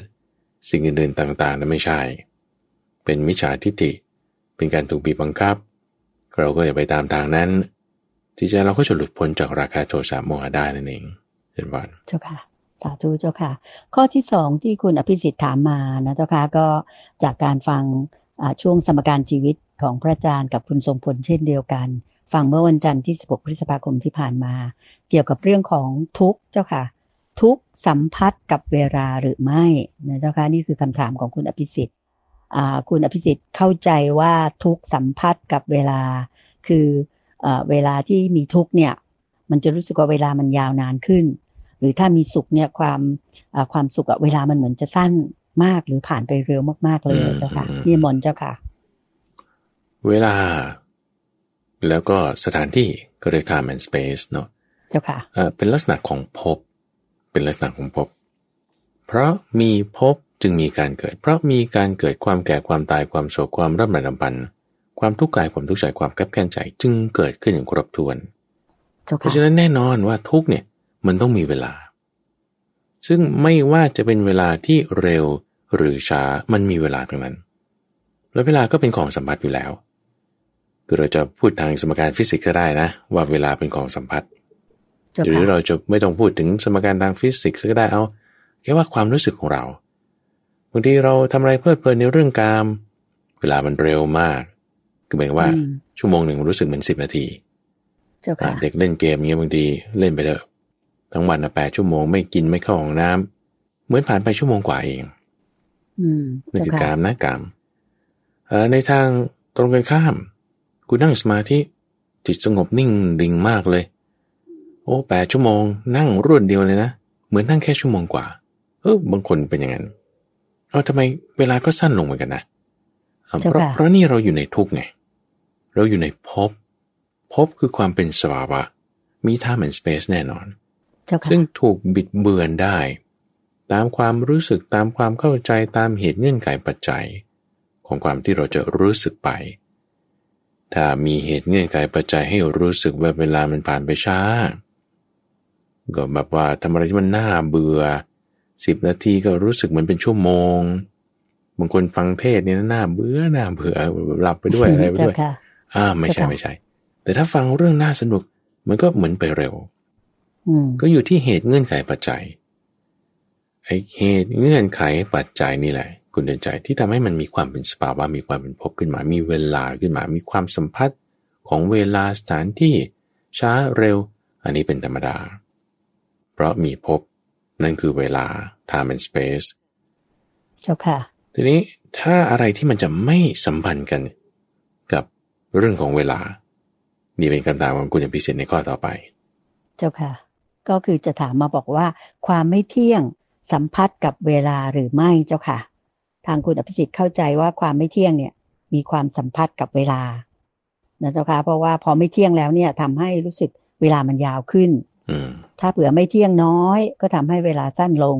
สิ่งอื่นๆต่างๆนั้นไม่ใช่ เป็นมิจฉาทิฏฐิ เป็นการถูกบีบบังคับ เราก็อย่าไปตามทางนั้นจิตใจเราก็จะหลุดพ้นจากราคาโทสะโมหะได้นั่นเอง เห็นวันเจ้าค่ะสาธุเจ้าค่ะ ข้อที่สองที่คุณอภิสิทธิ์ถามมานะเจ้าค่ะก็จากการฟังช่วงสมการชีวิตของพระอาจารย์กับคุณทรงพลเช่นเดียวกัน ฟังเมื่อวันจันทร์ที่ 16 พฤษภาคมที่ผ่านมา เกี่ยวกับเรื่องของทุกเจ้าค่ะ ทุกสัมพัทธ์กับเวลาหรือไม่นะเจ้าค่ะนี่คือคำถามของคุณอภิสิทธิ์คุณอภิสิทธิ์เข้าใจว่าทุกสัมพัทธ์กับเวลา คืออเวลาที่มีทุกเนี่ย มันจะรู้สึกว่าเวลามันยาวนานขึ้น หรือถ้ามีสุขเนี่ยความความสุขเวลามันเหมือนจะสั้นมากหรือผ่านไปเร็วมาก ๆ เลยเจ้าค่ะนี่มนเจ้าค่ะ เวลา แล้วก็สถานที่ก็เรียก time and space เนาะเจ้าค่ะเป็นลักษณะของภพเป็นลักษณะของภพเพราะมีภพจึงมีการเกิด เพราะมีการเกิดความแก่ความตายความโศกความร่ำไรลำพันความทุกข์กายความทุกข์ใจความกับแค้นใจจึงเกิดขึ้นอย่างครบถ้วนเจ้าเพค่ะราะฉะนั้นแน่นอนว่าทุกข์เนี่ย มันต้องมีเวลา ซึ่งไม่ว่าจะเป็นเวลาที่เร็วหรือช้ามันมีเวลาทั้งนั้น แล้วเวลาก็เป็นของสัมผัสอยู่แล้วคือเราจะพูดทางสมการฟิสิกส์ก็ได้นะ ว่าเวลาเป็นของสัมผัสเจ้าหรือค่ะเราจะไม่ต้องพูดถึงสมการทางฟิสิกส์ก็ได้เอาแค่ว่าความรู้สึกของเราบางทีเราทำอะไรเพลิดเพลินในเรื่องกามเวลามันเร็วมากคือเหมือนว่าอืมชั่วโมงหนึ่งรู้สึกเหมือนสิบนาทีเจ้าอะค่ะเด็กเล่นเกมเงี้ยบางทีเล่นไปเถอะ ทั้งวันนะแปดชั่วโมงไม่กินไม่เข้าห้องน้ำเหมือนผ่านไปชั่วโมงกว่าเองอืมนั่นเจ้าคือค่ะกามนะกามเอ่อในทางตรงกันข้ามคุณนั่งสมาธิจิตสงบนิ่งดิ่งมากเลย โอ้แปดชั่วโมง นั่งรวดเดียวเลยนะ เหมือนนั่งแค่ชั่วโมงกว่า เออบางคนเป็นอย่างนั้นเอาทำไมเวลาก็สั้นลงเหมือนกันนะอะเพราะเพราะนี่เราอยู่ในทุกข์ไง เราอยู่ในภพภพคือความเป็นสภาวะ มีท่าเหมือนสเปซแน่นอนเจ้าค่ะ ซึ่งถูกบิดเบือนได้ ตามความรู้สึกตามความเข้าใจตามเหตุเงื่อนไขปัจจัย ของความที่เราจะรู้สึกไป ถ้ามีเหตุเงื่อนไขปัจจัยให้รู้สึกว่าเวลามันผ่านไปช้า ก็แบบว่าทำอะไรที่มันน่าเบื่อสิบนาทีก็รู้สึกเหมือนเป็นชั่วโมงบางคนฟังเทศเนี่ยน่าเบื่อน่าเบื่อหลับไปด้วยอะไรไปเจ้าด้วยค่ะอ่าไม่ใช่เจ้าค่ะไม่ใช่ แต่ถ้าฟังเรื่องน่าสนุกมันก็เหมือนไปเร็วอืม ก็อยู่ที่เหตุเงื่อนไขปัจจัยไอเหตุเงื่อนไขปัจจัยนี่แหละ คุณเดินใจที่ทำให้มันมีความเป็นสภาวะมีความเป็นภพขึ้นมา มีเวลาขึ้นมา มีความสัมพัทธ์ของเวลาสถานที่ช้าเร็ว อันนี้เป็นธรรมดา เพราะมีภพนั่นคือเวลา time and space เจ้าค่ะ ทีนี้ถ้าอะไรที่มันจะไม่สัมพันธ์กันกับเรื่องของเวลา นี่เป็นคำถามของคุณอภิสิทธิ์ในข้อต่อไป เจ้าค่ะ ก็คือจะถามมาบอกว่าความไม่เที่ยงสัมพัทธ์กับเวลาหรือไม่เจ้าค่ะ ทางคุณอภิสิทธิ์เข้าใจว่าความไม่เที่ยงเนี่ย มีความสัมพัทธ์กับเวลานะเจ้าค่ะเพราะว่าพอไม่เที่ยงแล้วเนี่ยทำให้รู้สึกเวลามันยาวขึ้นอืมถ้าเผื่อไม่เที่ยงน้อย ก็ทำให้เวลาสั้นลง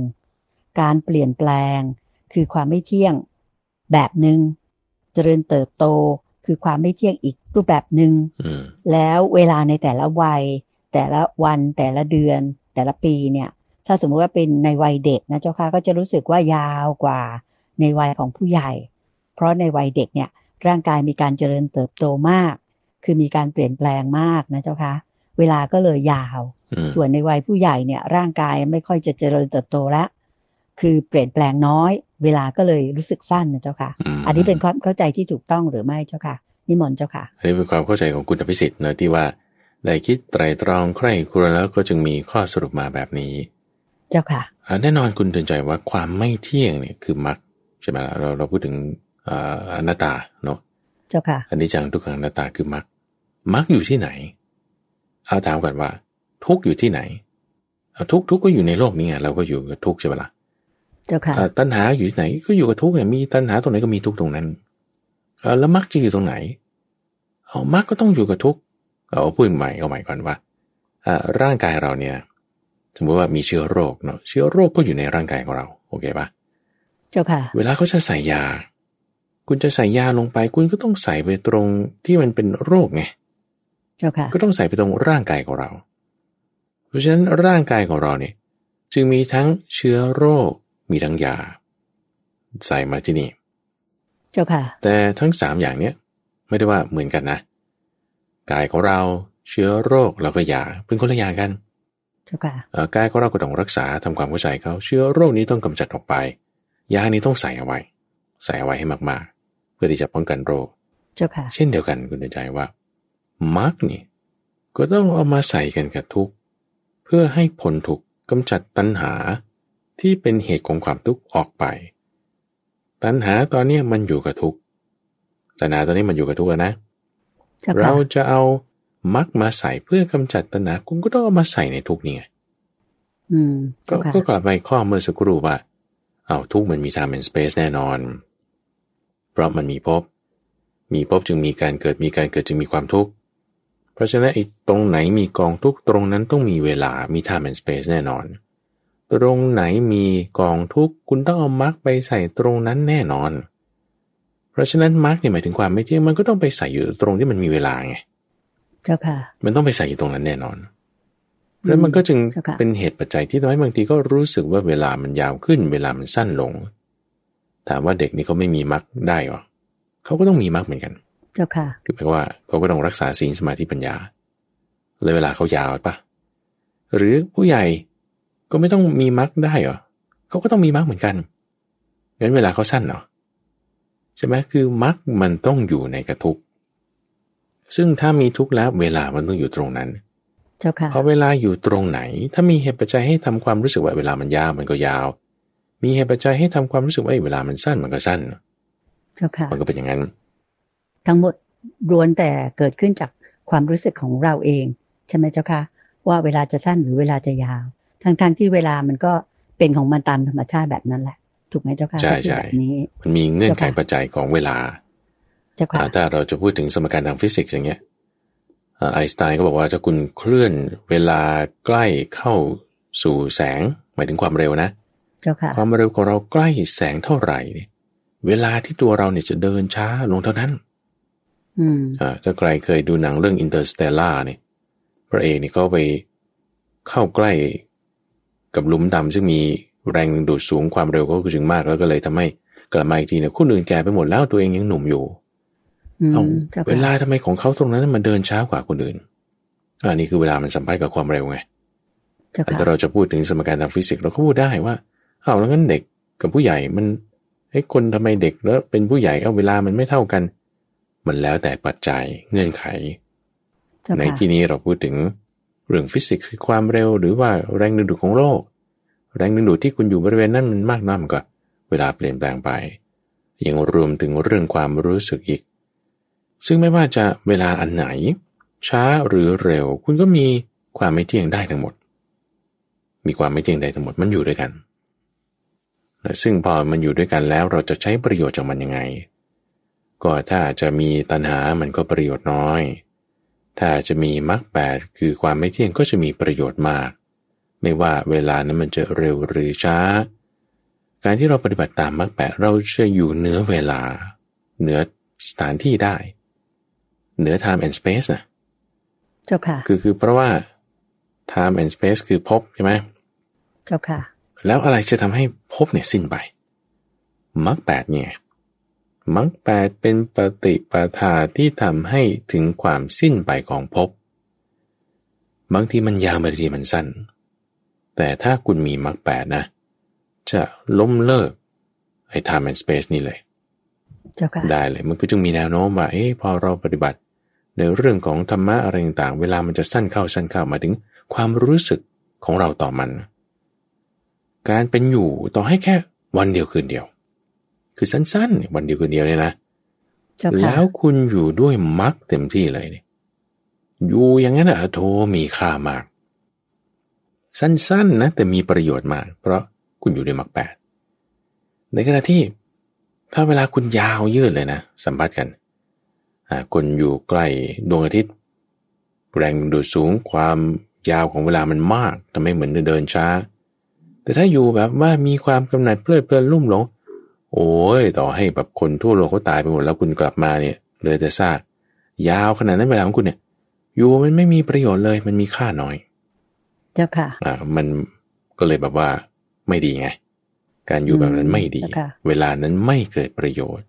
การเปลี่ยนแปลง คือความไม่เที่ยงแบบหนึ่งเจริญเติบโต คือความไม่เที่ยงอีกรูปแบบหนึ่งอืมแล้วเวลาในแต่ละวัย แต่ละวันแต่ละเดือน แต่ละปีเนี่ย ถ้าสมมุติว่าเป็นในวัยเด็กนะเจ้าค่ะก็จะรู้สึกว่ายาวกว่าในวัยของผู้ใหญ่ เพราะในวัยเด็กเนี่ยร่างกายมีการเจริญเติบโตมาก คือมีการเปลี่ยนแปลงมากนะเจ้าค่ะเวลาก็เลยยาวอืมส่วนในวัยผู้ใหญ่เนี่ย ร่างกายไม่ค่อยจะเจริญเติบโตแล้วคือเปลี่ยนแปลงน้อย เวลาก็เลยรู้สึกสั้นนะเจ้าค่ะมอันนี้เป็นความเข้าใจที่ถูกต้องหรือไม่เจ้าค่ะนิมนต์เจ้าค่ะอันนี้เป็นความเข้าใจของคุณอภิสิทธิ์นะที่ว่า ได้คิดไตรตรองใคร่ครวญแล้วก็จึงมีข้อสรุปมาแบบนี้ เจ้าค่ะอ่าแน่นอนคุณเตือนใจว่าความไม่เที่ยงเนี่ยคือมรรคใช่ไหมล่ะเราเราพูดถึงอ่าอนัตตาเนาะเจ้าค่ะ อันนี้จังทุกขังอนัตตาคือมรรคมรรคอยู่ที่ไหนเอาถามก่อนว่า ทุกข์อยู่ที่ไหนเอาทุกข์ทุกข์ก็อยู่ในโลกนี้ไงเราก็อยู่กับทุกข์ใช่ไหมล่ะเจ้าค่ะอ่าตัณหาอยู่ที่ไหนก็อยู่กับทุกข์เนี่ยมีตัณหาตรงไหนก็มีทุกข์ตรงนั้นเอ่อแล้วมรรคจะอยู่ตรงไหนเอามรรคก็ต้องอยู่กับทุกข์ เอาพูดใหม่เอาใหม่ก่อนว่าอ่าร่างกายเราเนี่ยสมมติว่ามีเชื้อโรคเนาะเชื้อโรคก็อยู่ในร่างกายของเราโอเคปะเจ้าค่ะ เวลาเขาจะใส่ยา คุณจะใส่ยาลงไป คุณก็ต้องใส่ไปตรงที่มันเป็นโรคไงเจ้าค่ะก็ต้องใส่ไปตรงร่างกายของเรา เพราะฉะนั้นร่างกายของเราเนี่ยจึงมีทั้งเชื้อโรคมีทั้งยา ใส่มาที่นี่ เจ้าค่ะ แต่ทั้งสามอย่างเนี้ยไม่ได้ว่าเหมือนกันนะ กายของเราเชื้อโรคแล้วก็ยาเป็นคนละอย่างกันเจ้าค่ะเอ่อกายของเราก็ต้องรักษาทำความเข้าใจเขาเชื้อโรคนี้ต้องกำจัดออกไป ยานี้ต้องใส่เอาไว้ ใส่เอาไว้ให้มากๆ เพื่อที่จะป้องกันโรคเจ้าค่ะเช่นเดียวกันคุณเดินใจว่ามาร์กนี่ก็ต้องเอามาใส่กันกับทุกข์เพื่อให้ผลทุกข์กำจัดตัณหาที่เป็นเหตุของความทุกข์ออกไป ตัณหาตอนเนี้ยมันอยู่กับทุกข์ตัณหาตอนนี้มันอยู่กับทุกข์แล้วนะ เจ้าค่ะเราจะเอามักมาใส่เพื่อกำจัดตัณหาคุณก็ต้องเอามาใส่ในทุกข์นี่ไงอืมก็เจ้าค่ะก็กลับไปข้อเมื่อสักครู่ว่า เอาทุกข์มันมี time and space แน่นอน เพราะมันมีภพมีภพจึงมีการเกิดมีการเกิดจึงมีความทุกข์ เพราะฉะนั้นไอ้ตรงไหนมีกองทุกข์ตรงนั้นต้องมีเวลามี time and space แน่นอน ตรงไหนมีกองทุกข์คุณต้องเอามักไปใส่ตรงนั้นแน่นอน เพเพราะฉะนั้นมาร์กเนี่ยหมายถึงความไม่เที่ยงมันก็ต้องไปใส่อยู่ตรงที่มันมีเวลาไงเจ้าค่ะ มันต้องไปใส่อยู่ตรงนั้นแน่นอนแล้วมันก็จึงเป็นเหตุปัจจัยที่ทำให้บางทีก็รู้สึกว่าเวลามันยาวขึ้น เวลามันสั้นลง ถามว่าเด็กนี่เขาไม่มีมรรคได้หรอเขาก็ต้องมีมรรคเหมือนกัน เจ้าค่ะคือแปลว่าเขาก็ต้องรักษาศีลสมาธิปัญญาเลยเวลาเขายาวปะหรือผู้ใหญ่ก็ไม่ต้องมีมรรคได้หรอเขาก็ต้องมีมรรคเหมือนกันงั้นเวลาเขาสั้นเนาะ ใช่ไหมคือมรรคมันต้องอยู่ในกระทุกซึ่งถ้ามีทุกข์แล้วเวลามันต้องอยู่ตรงนั้นเจ้าค่ะพอเวลาอยู่ตรงไหน ถ้ามีเหตุปัจจัยให้ทำความรู้สึกว่าเวลามันยาวมันก็ยาว มีเหตุปัจจัยให้ทำความรู้สึกว่าเวลามันสั้นมันก็สั้นเจ้าค่ะมันก็เป็นอย่างนั้น ทั้งหมดรวนแต่เกิดขึ้นจากความรู้สึกของเราเองใช่ไหมเจ้าค่ะว่าเวลาจะสั้นหรือเวลาจะยาว ทั้งๆทที่เวลามันก็เป็นของมันตามธรรมชาติแบบนั้นแหละ ถูกไหมเจ้าค่ะใช่ใช่มันมีเงื่อนไขปัจจัยของเวลาถ้าเราจะพูดถึงสมการทางฟิสิกส์อย่างเงี้ยไอน์สไตน์ก็บอกว่าถ้าคุณเคลื่อนเวลาใกล้เข้าสู่แสงหมายถึงความเร็วนะความเร็วของเราใกล้แสงเท่าไหร่เนี่ยเวลาที่ตัวเราเนี่ยจะเดินช้าลงเท่านั้นอืมอ่าถ้าใครเคยดูหนังเรื่อง Interstellar เนี่ยพระเอกนี่ก็ไปเข้าใกล้กับหลุมดำซึ่งมี แรงดูดสูงความเร็วก็จึงมากแล้วก็เลยทำให้กลับมาอีกทีเนี่ยคนอื่นแก่ไปหมดแล้วตัวเองยังหนุ่มอยู่เอาเวลาทำไมของเขาตรงนั้นมันเดินช้ากว่าคนอื่นอันนี้คือเวลามันสัมพันธ์กับความเร็วไงแต่เราจะพูดถึงสมการทางฟิสิกส์เราก็พูดได้ว่าเอาแล้วงั้นเด็กกับผู้ใหญ่มันไอ้คนทำไมเด็กแล้วเป็นผู้ใหญ่เอาเวลามันไม่เท่ากัน มันแล้วแต่ปัจจัยเงื่อนไข ในที่นี้เราพูดถึงเรื่องฟิสิกส์คือความเร็วหรือว่าแรงดึงดูดของโลก แรงดึงดูดที่คุณอยู่บริเวณนั้นมันมากน้อยมันก็ เวลาเปลี่ยนแปลงไป ยังรวมถึงเรื่องความรู้สึกอีก ซึ่งไม่ว่าจะเวลาอันไหน ช้าหรือเร็ว คุณก็มีความไม่เที่ยงได้ทั้งหมด มีความไม่เที่ยงได้ทั้งหมดมันอยู่ด้วยกัน ซึ่งพอมันอยู่ด้วยกันแล้วเราจะใช้ประโยชน์จากมันยังไง ก็ถ้าจะมีตัณหามันก็ประโยชน์น้อย ถ้าจะมีมรรคแปดคือความไม่เที่ยงก็จะมีประโยชน์มาก ไม่ว่าเวลานั้นมันจะเร็วหรือช้า การที่เราปฏิบัติตามมรรคแปดเราจะอยู่เหนือเวลา เหนือสถานที่ได้ เหนือ time and space นะเจ้าค่ะ คือคือเพราะว่า time and space คือพบใช่ไหมเจ้าค่ะ แล้วอะไรจะทำให้พบเนี่ยสิ้นไปมรรคแปดเนี่ยมรรคแปดเป็นปฏิปทาที่ทำให้ถึงความสิ้นไปของพบบางทีมันยาวบางทีมันสั้น แต่ถ้าคุณมีมรรคแปดนะ จะล้มเลิกไอ้ time and space นี่เลยได้เลยมันก็จึงมีแนวโน้มว่าเอ๊ะพอเราปฏิบัติ ในเรื่องของธรรมะอะไรต่างๆ เวลามันจะสั้นเข้าสั้นเข้ามาถึงความรู้สึกของเราต่อมัน การเป็นอยู่ต่อให้แค่วันเดียวคืนเดียว คือสั้นๆ วันเดียวคืนเดียวเนี่ยนะ แล้วคุณอยู่ด้วยมักเต็มที่เลยเนี่ยอยู่อย่างนั้นอะโทมีค่ามาก สั้นๆนะแต่มีประโยชน์มาก เพราะคุณอยู่ด้วยมักแปดในขณะที่ถ้าเวลาคุณยาวยืดเลยนะ สัมผัสกันคนอยู่ใกล้ดวงอาทิตย์ แรงดูดสูงความยาวของเวลามันมากทำให้เหมือนเดินช้า แต่ถ้าอยู่แบบว่ามีความกำหนัดเพลิดเพลินลุ่มหลงโอ้ยต่อให้แบบคนทั่วโลกเขาตายไปหมดแล้วคุณกลับมาเนี่ยเลยแต่ซากยาวขนาดนั้นเวลาของคุณเนี่ย อยู่มันไม่มีประโยชน์เลยมันมีค่าน้อย เจ้าค่ะอ่ามันก็เลยแบบว่าไม่ดีไง การอยู่แบบนั้นไม่ดี เวลานั้นไม่เกิดประโยชน์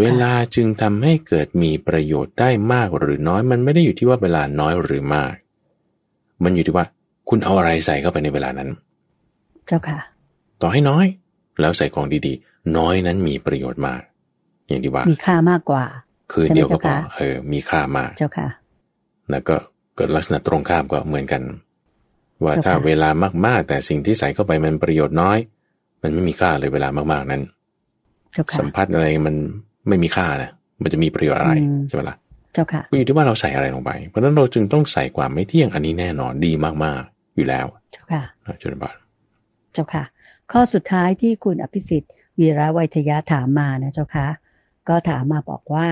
เวลาจึงทำให้เกิดมีประโยชน์ได้มากหรือน้อย มันไม่ได้อยู่ที่ว่าเวลาน้อยหรือมาก มันอยู่ที่ว่า คุณเอาอะไรใส่เข้าไปในเวลานั้น เจ้าค่ะ ต่อให้น้อย แล้วใส่ของดีๆ น้อยนั้นมีประโยชน์มาก อย่างที่ว่า มีค่ามากกว่า คือเดียวก็พอเออ มีค่ามาก เจ้าค่ะ แล้วก็เกิดลักษณะตรงข้ามก็เหมือนกัน ว่าถ้าเวลามากๆ แต่สิ่งที่ใส่เข้าไปมันประโยชน์น้อย มันไม่มีค่าเลยเวลามากๆนั้น สัมผัสอะไรมันไม่มีค่านะมันจะมีประโยชน์อะไรใช่ไหมล่ะเจ้าค่ะก็อยู่ที่ว่าเราใส่อะไรลงไป เพราะฉะนั้นเราจึงต้องใส่ความไม่เที่ยงอันนี้แน่นอนดีมากๆอยู่แล้วเจ้าค่ะจุลบาลเจ้าค่ะ ข้อสุดท้ายที่คุณอภิสิทธิ์วีระวัทยะถามมานะเจ้าค่ะก็ถามมาบอกว่า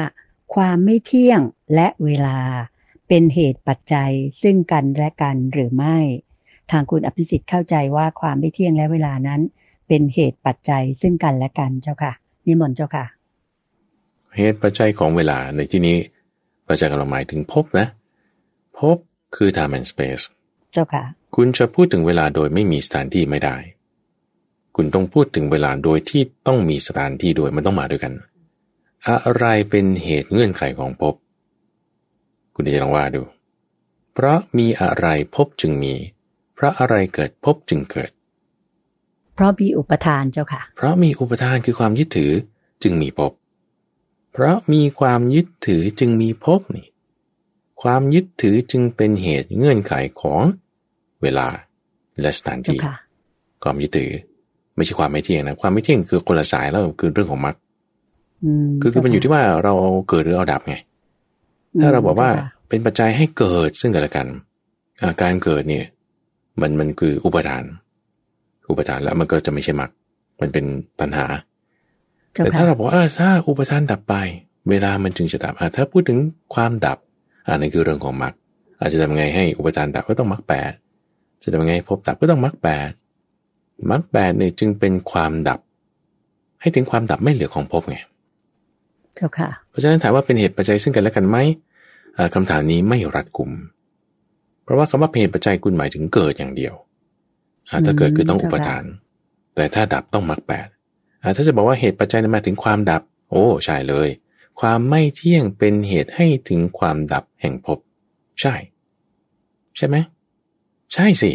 ความไม่เที่ยงและเวลาเป็นเหตุปัจจัยซึ่งกันและกันหรือไม่ ทางคุณอภิสิทธิ์เข้าใจว่าความไม่เที่ยงและเวลานั้น เป็นเหตุปัจจัยซึ่งกันและกันเจ้าค่ะ นิมนต์เจ้าค่ะ เหตุปัจจัยของเวลาในที่นี้ปัจจัยกำลังหมายถึงภพนะภพคือ time and space เจ้าค่ะ คุณจะพูดถึงเวลาโดยไม่มีสถานที่ไม่ได้ คุณต้องพูดถึงเวลาโดยที่ต้องมีสถานที่ด้วยมันต้องมาด้วยกัน อะไรเป็นเหตุเงื่อนไขของภพคุณจะลองว่าดู เพราะมีอะไรภพจึงมี เพราะอะไรเกิดภพจึงเกิด เพราะมีอุปทานเจ้าค่ะ เพราะมีอุปทานคือความยึดถือจึงมีภพเพราะมีความยึดถือจึงมีภพนี่ ความยึดถือจึงเป็นเหตุเงื่อนไขของเวลาและสถานเจ้าที่ค่ะความยึดถือ ไม่ใช่ความไม่เที่ยงนะความไม่เที่ยงคือคนละสายแล้วคือเรื่องของมรรคอืมคือคือมันอยู่ที่ว่าเราเกิดหรือเอาดับไง ถ้าเราบอกว่าเป็นปัจจัยให้เกิดซึ่งกันและกัน อาการเกิดเนี่ย มันมันคืออุปทาน อุปทานแล้วมันก็จะไม่ใช่มรรคมันเป็นตัณหาเจ้าแต่ค่ะถ้าเราบอกว่าอ่าถ้าอุปทานดับไป เวลามันจึงจะดับอ่าถ้าพูดถึงความดับอันนั้นคือเรื่องของมรรคอาจจะทำไงให้อุปทานดับก็ต้องมรรคแปดจะทำไงให้ภพดับก็ต้องมรรคแปดมรรคแปดเนี่ยจึงเป็นความดับ ให้ถึงความดับไม่เหลือของภพไงเจ้าค่ะ เพราะฉะนั้นถามว่าเป็นเหตุปัจจัยซึ่งกันและกันไหมอ่าคำถามนี้ไม่รัดกุมเพ ราะว่าคำว่าเป็นเหตุปัจจัยคุณหมายถึงเกิดอย่างเดียวอ่าถ้าเกิดคือต้องอุปทาน แต่ถ้าดับต้องมรรคแปดอ่าถ้าจะบอกว่าเหตุปัจจัยนั้นมาถึงความดับ โอ้ใช่เลย ความไม่เที่ยงเป็นเหตุให้ถึงความดับแห่งภพใช่ ใช่ไหมใช่สิ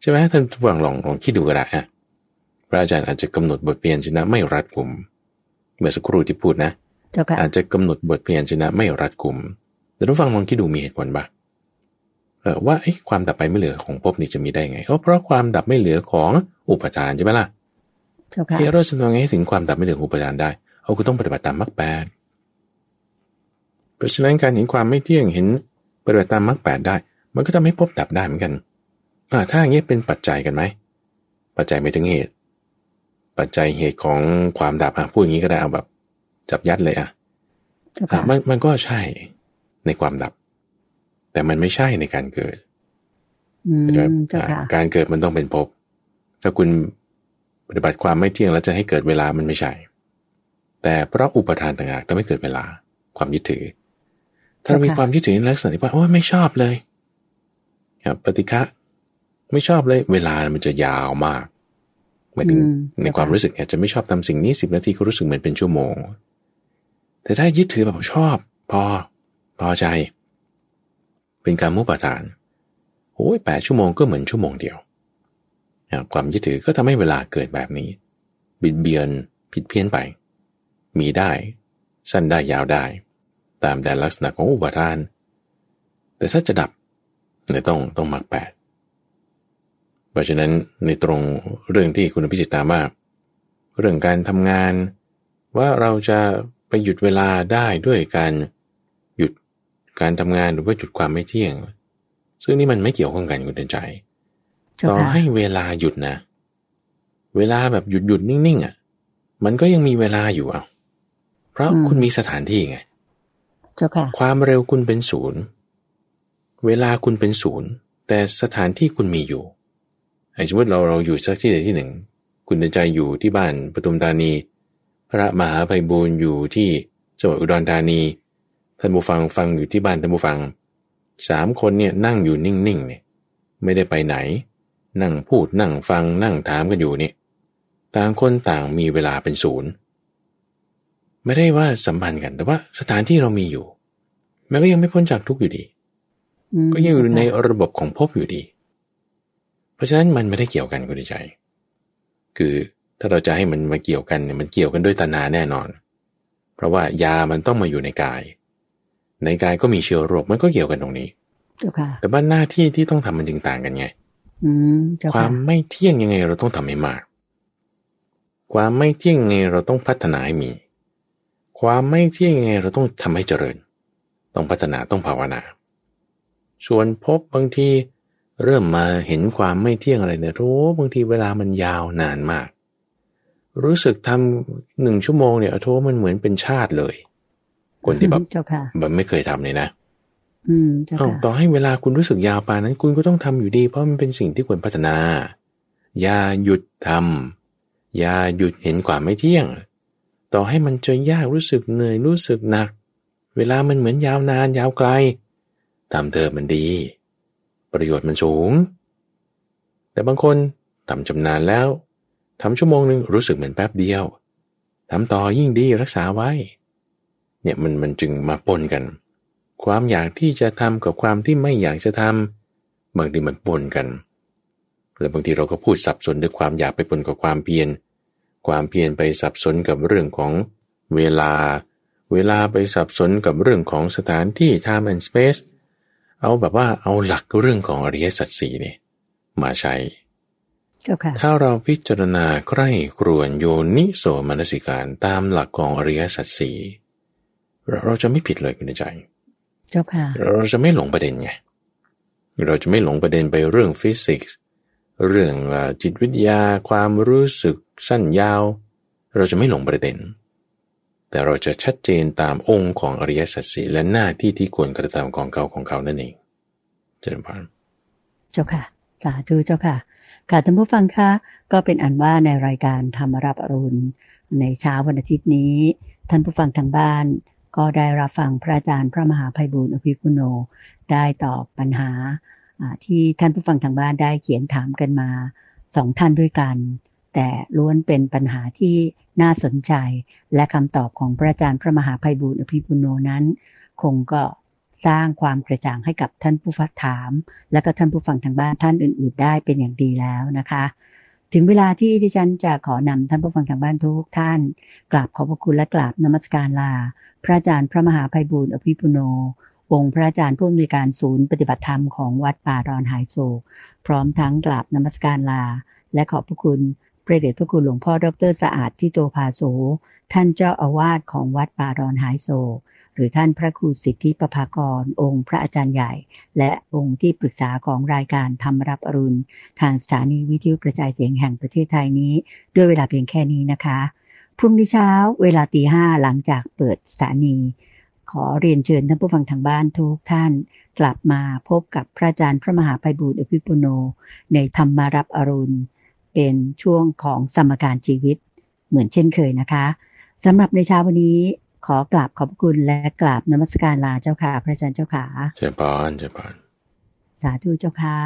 ใช่ไหมท่านผู้ฟังลองลองคิดดูก็ได้อะพระอาจารย์อาจจะกำหนดบทเพียนชนะไม่รัดกุมเมื่อสักครู่ที่พูดนะเจ้าค่ะอาจจะกำหนดบทเพียนชนะไม่รัดกุมแต่ทุกฟังลองคิดดูมีเหตุผลปะเออ ว่าเอ้ความดับไปไม่เหลือของภพนี้จะมีได้ไงเออเพราะความดับไม่เหลือของอุปทานใช่ไหมล่ะเจ้าค่ะเฮ้ยเราจะทำไงให้ถึงความดับไม่เหลือของอุปทานได้เอาคุณต้องปฏิบัติตามมรรคแปดเพราะฉะนั้นการเห็นความไม่เที่ยงเห็นปฏิบัติตามมรรคแปดได้ มันก็ทำให้ภพดับได้เหมือนกันอ่าถ้าอย่างนี้เป็นปัจจัยกันไหมปัจจัยไม่ถึงเหตุ ปัจจัยเหตุของความดับอะพูดอย่างนี้ก็ได้เอาแบบ จับยัดเลยอะเจ้าอะค่ะมันมันก็ใช่ในความดับ แต่มันไม่ใช่ในการเกิดอืมเข้าใจไหมเจ้าอะค่ะการเกิดมันต้องเป็นภพถ้าคุณปฏิบัติความไม่เที่ยงแล้วจะให้เกิดเวลามันไม่ใช่ แต่เพราะอุปทานต่างหากทำให้เกิดเวลาความยึดถือ ถ้าเรามีความยึดถือในลักษณะที่ว่าโอ้ยไม่ชอบเลยครับปฏิฆะไม่ชอบเลย เวลามันจะยาวมากหมายถึงอืมในความรู้สึกเนี่ยจะไม่ชอบทำสิ่งนี้สิบนาทีก็รู้สึกเหมือนเป็นชั่วโมง แต่ถ้ายึดถือแบบชอบ พอพอใจ เป็นการมุปาทานโอ้ยแปดชั่วโมงก็เหมือนชั่วโมงเดียว ความยึดถือก็ทำให้เวลาเกิดแบบนี้ บิดเบียนผิดเพี้ยนไป มีได้ สั้นได้ยาวได้ ตามแต่ลักษณะของอุปทาน แต่ถ้าจะดับเนี่ยต้องต้องมักแปดเพราะฉะนั้นในตรงเรื่องที่คุณพิจิตตามว่าเรื่องการทำงาน ว่าเราจะไปหยุดเวลาได้ด้วยการ การทำงานหรือว่าหยุดความไม่เที่ยง ซึ่งนี่มันไม่เกี่ยวข้องกันคุณเดินใจเจ้าต่อค่ะให้เวลาหยุดนะ เวลาแบบหยุดหยุดนิ่งๆอะ มันก็ยังมีเวลาอยู่อะเพราะคุณมีสถานที่ไงเจ้าค่ะ ความเร็วคุณเป็นศูนย์ เวลาคุณเป็นศูนย์ แต่สถานที่คุณมีอยู่ไอ้สมมติเราเราอยู่สักที่ใดที่หนึ่ง คุณเดินใจอยู่ที่บ้านปทุมธานี พระมหาไพบูลย์อยู่ที่จังหวัดอุดรธานี ท่านผู้ฟังฟังอยู่ที่บ้านท่านผู้ฟังสามคนเนี่ยนั่งอยู่นิ่งๆเนี่ยไม่ได้ไปไหน นั่งพูดนั่งฟังนั่งถามกันอยู่นี่ต่างคนต่างมีเวลาเป็นศูนย์ไม่ได้ว่าสัมพันธ์กัน แต่ว่าสถานที่เรามีอยู่ มันก็ยังไม่พ้นจากทุกข์อยู่ดีอืมก็ยังอยู่ในระบบของภพอยู่ดี เพราะฉะนั้นมันไม่ได้เกี่ยวกันคุณใจ คือถ้าเราจะให้มันมาเกี่ยวกันเนี่ยมันเกี่ยวกันด้วยตัณหาแน่นอน เพราะว่ายามันต้องมาอยู่ในกาย ในกายก็มีเชื้อโรคมันก็เกี่ยวกันตรงนี้เจ้าค่ะแต่ว่าหน้าที่ที่ต้องทำมันจึงต่างกันไงอืมเจ้าควาค่ะมไม่เที่ยงยังไงเราต้องทำให้มาก ความไม่เที่ยงยังไงเราต้องพัฒนาให้มี ความไม่เที่ยงยังไงเราต้องทำให้เจริญ ต้องพัฒนาต้องภาวนาส่วนพบบางทีเริ่มมาเห็นความไม่เที่ยงอะไรเนี่ยโอ้บางทีเวลามันยาวนานมาก รู้สึกทำหนึ่งชั่วโมงเนี่ยโทมันเหมือนเป็นชาติเลย คนที่แบบเจ้าค่ะแบบไม่เคยทำเนี่ยนะอืมเจ้าอ้าวค่ะต่อให้เวลาคุณรู้สึกยาวปานนั้น คุณก็ต้องทำอยู่ดี เพราะมันเป็นสิ่งที่ควรพัฒนา อย่าหยุดทำอย่าหยุดเห็นความไม่เที่ยงตต่อให้มันจะยากรู้สึกเหนื่อยรู้สึกหนัก เวลามันเหมือนยาวนานยาวไกลตามเธอมันดี ประโยชน์มันสูง แต่บางคนทำชำนาญแล้วทำชั่วโมงหนึ่งรู้สึกเหมือนแป๊บเดียวทำต่อยิ่งดีรักษาไว้ เนี่ยมันมันจึงมาปนกัน ความอยากที่จะทำกับความที่ไม่อยากจะทำบางทีมันปนกัน แล้วบางทีเราก็พูดสับสนด้วยความอยากไปปนกับความเพียร ความเพียรไปสับสนกับเรื่องของเวลา เวลาไปสับสนกับเรื่องของสถานที่ time and space เอาแบบว่าเอาหลักเรื่องของอริยสัจสี่นี่มาใช้ถ้าเราพิจารณาใกล้กรวนโยนิโสมนสิการตามหลักของอริยสัจสี่ เราจะไม่ผิดเลยคุณใจเจ้าค่ะเราจะไม่หลงประเด็นไงเราจะไม่หลงประเด็นไปเรื่องฟิสิกส์เรื่องจิตวิทยาความรู้สึกสั้นยาว เราจะไม่หลงประเด็น แต่เราจะชัดเจนตามองค์ของอริยสัจสีและหน้าที่ที่ควรกระทำของเขาของเขานั่นเองเจริญพรเจ้าค่ะ สาธุเจ้าค่ะค่ะท่านผู้ฟังคะก็เป็นอันว่าในรายการธรรมรับอรุณในเช้าวันอาทิตย์นี้ ท่านผู้ฟังทางบ้าน ก็ได้รับฟังพระอาจารย์พระมหาภัยบุญอภิปุโนได้ตอบปัญหาที่ท่านผู้ฟังทางบ้านได้เขียนถามกันมาสองท่านด้วยกัน แต่ล้วนเป็นปัญหาที่น่าสนใจ และคำตอบของพระอาจารย์พระมหาภัยบุญอภิปุโนนั้น คงก็สร้างความกระจ่างให้กับท่านผู้ฟังถาม และก็ท่านผู้ฟังทางบ้านท่านอื่น ๆ ได้เป็นอย่างดีแล้วนะคะ ถึงเวลาที่ดิฉันจะขอนำท่านผู้ฟังทางบ้านทุกท่าน กราบขอบพระคุณและกราบนมัสการลา พระอาจารย์พระมหาภัยบุญอภิปุโน องค์พระอาจารย์ผู้อำนวยการศูนย์ปฏิบัติธรรมของวัดป่าดอนหายโศก พร้อมทั้งกราบนมัสการลา และขอบพระคุณพระเดชพระคุณหลวงพ่อดรสะอาดที่โตภาโสท่านเจ้าอาวาสของวัดป่าดอนหายโศก หรือท่านพระครูสิทธิประภากร องค์พระอาจารย์ใหญ่ และองค์ที่ปรึกษาของรายการธรรมรับอรุณ ทางสถานีวิทยุกระจายเสียงแห่งประเทศไทยนี้ ด้วยเวลาเพียงแค่นี้นะคะ พรุ่งนี้เช้าเวลาตีห้าหลังจากเปิดสถานี ขอเรียนเชิญท่านผู้ฟังทางบ้านทุกท่านกลับมาพบกับพระอาจารย์พระมหาไพบูลอภิปุโน ในธรรมารับอรุณ เป็นช่วงของสมการชีวิตเหมือนเช่นเคยนะคะสำหรับในเช้าวันนี้ ขอกราบขอบคุณและกราบนมัสการลาเจ้าค่ะ พระอาจารย์เจ้าค่ะเจ้าปานเจ้าปานสาธุเจ้าค่ะ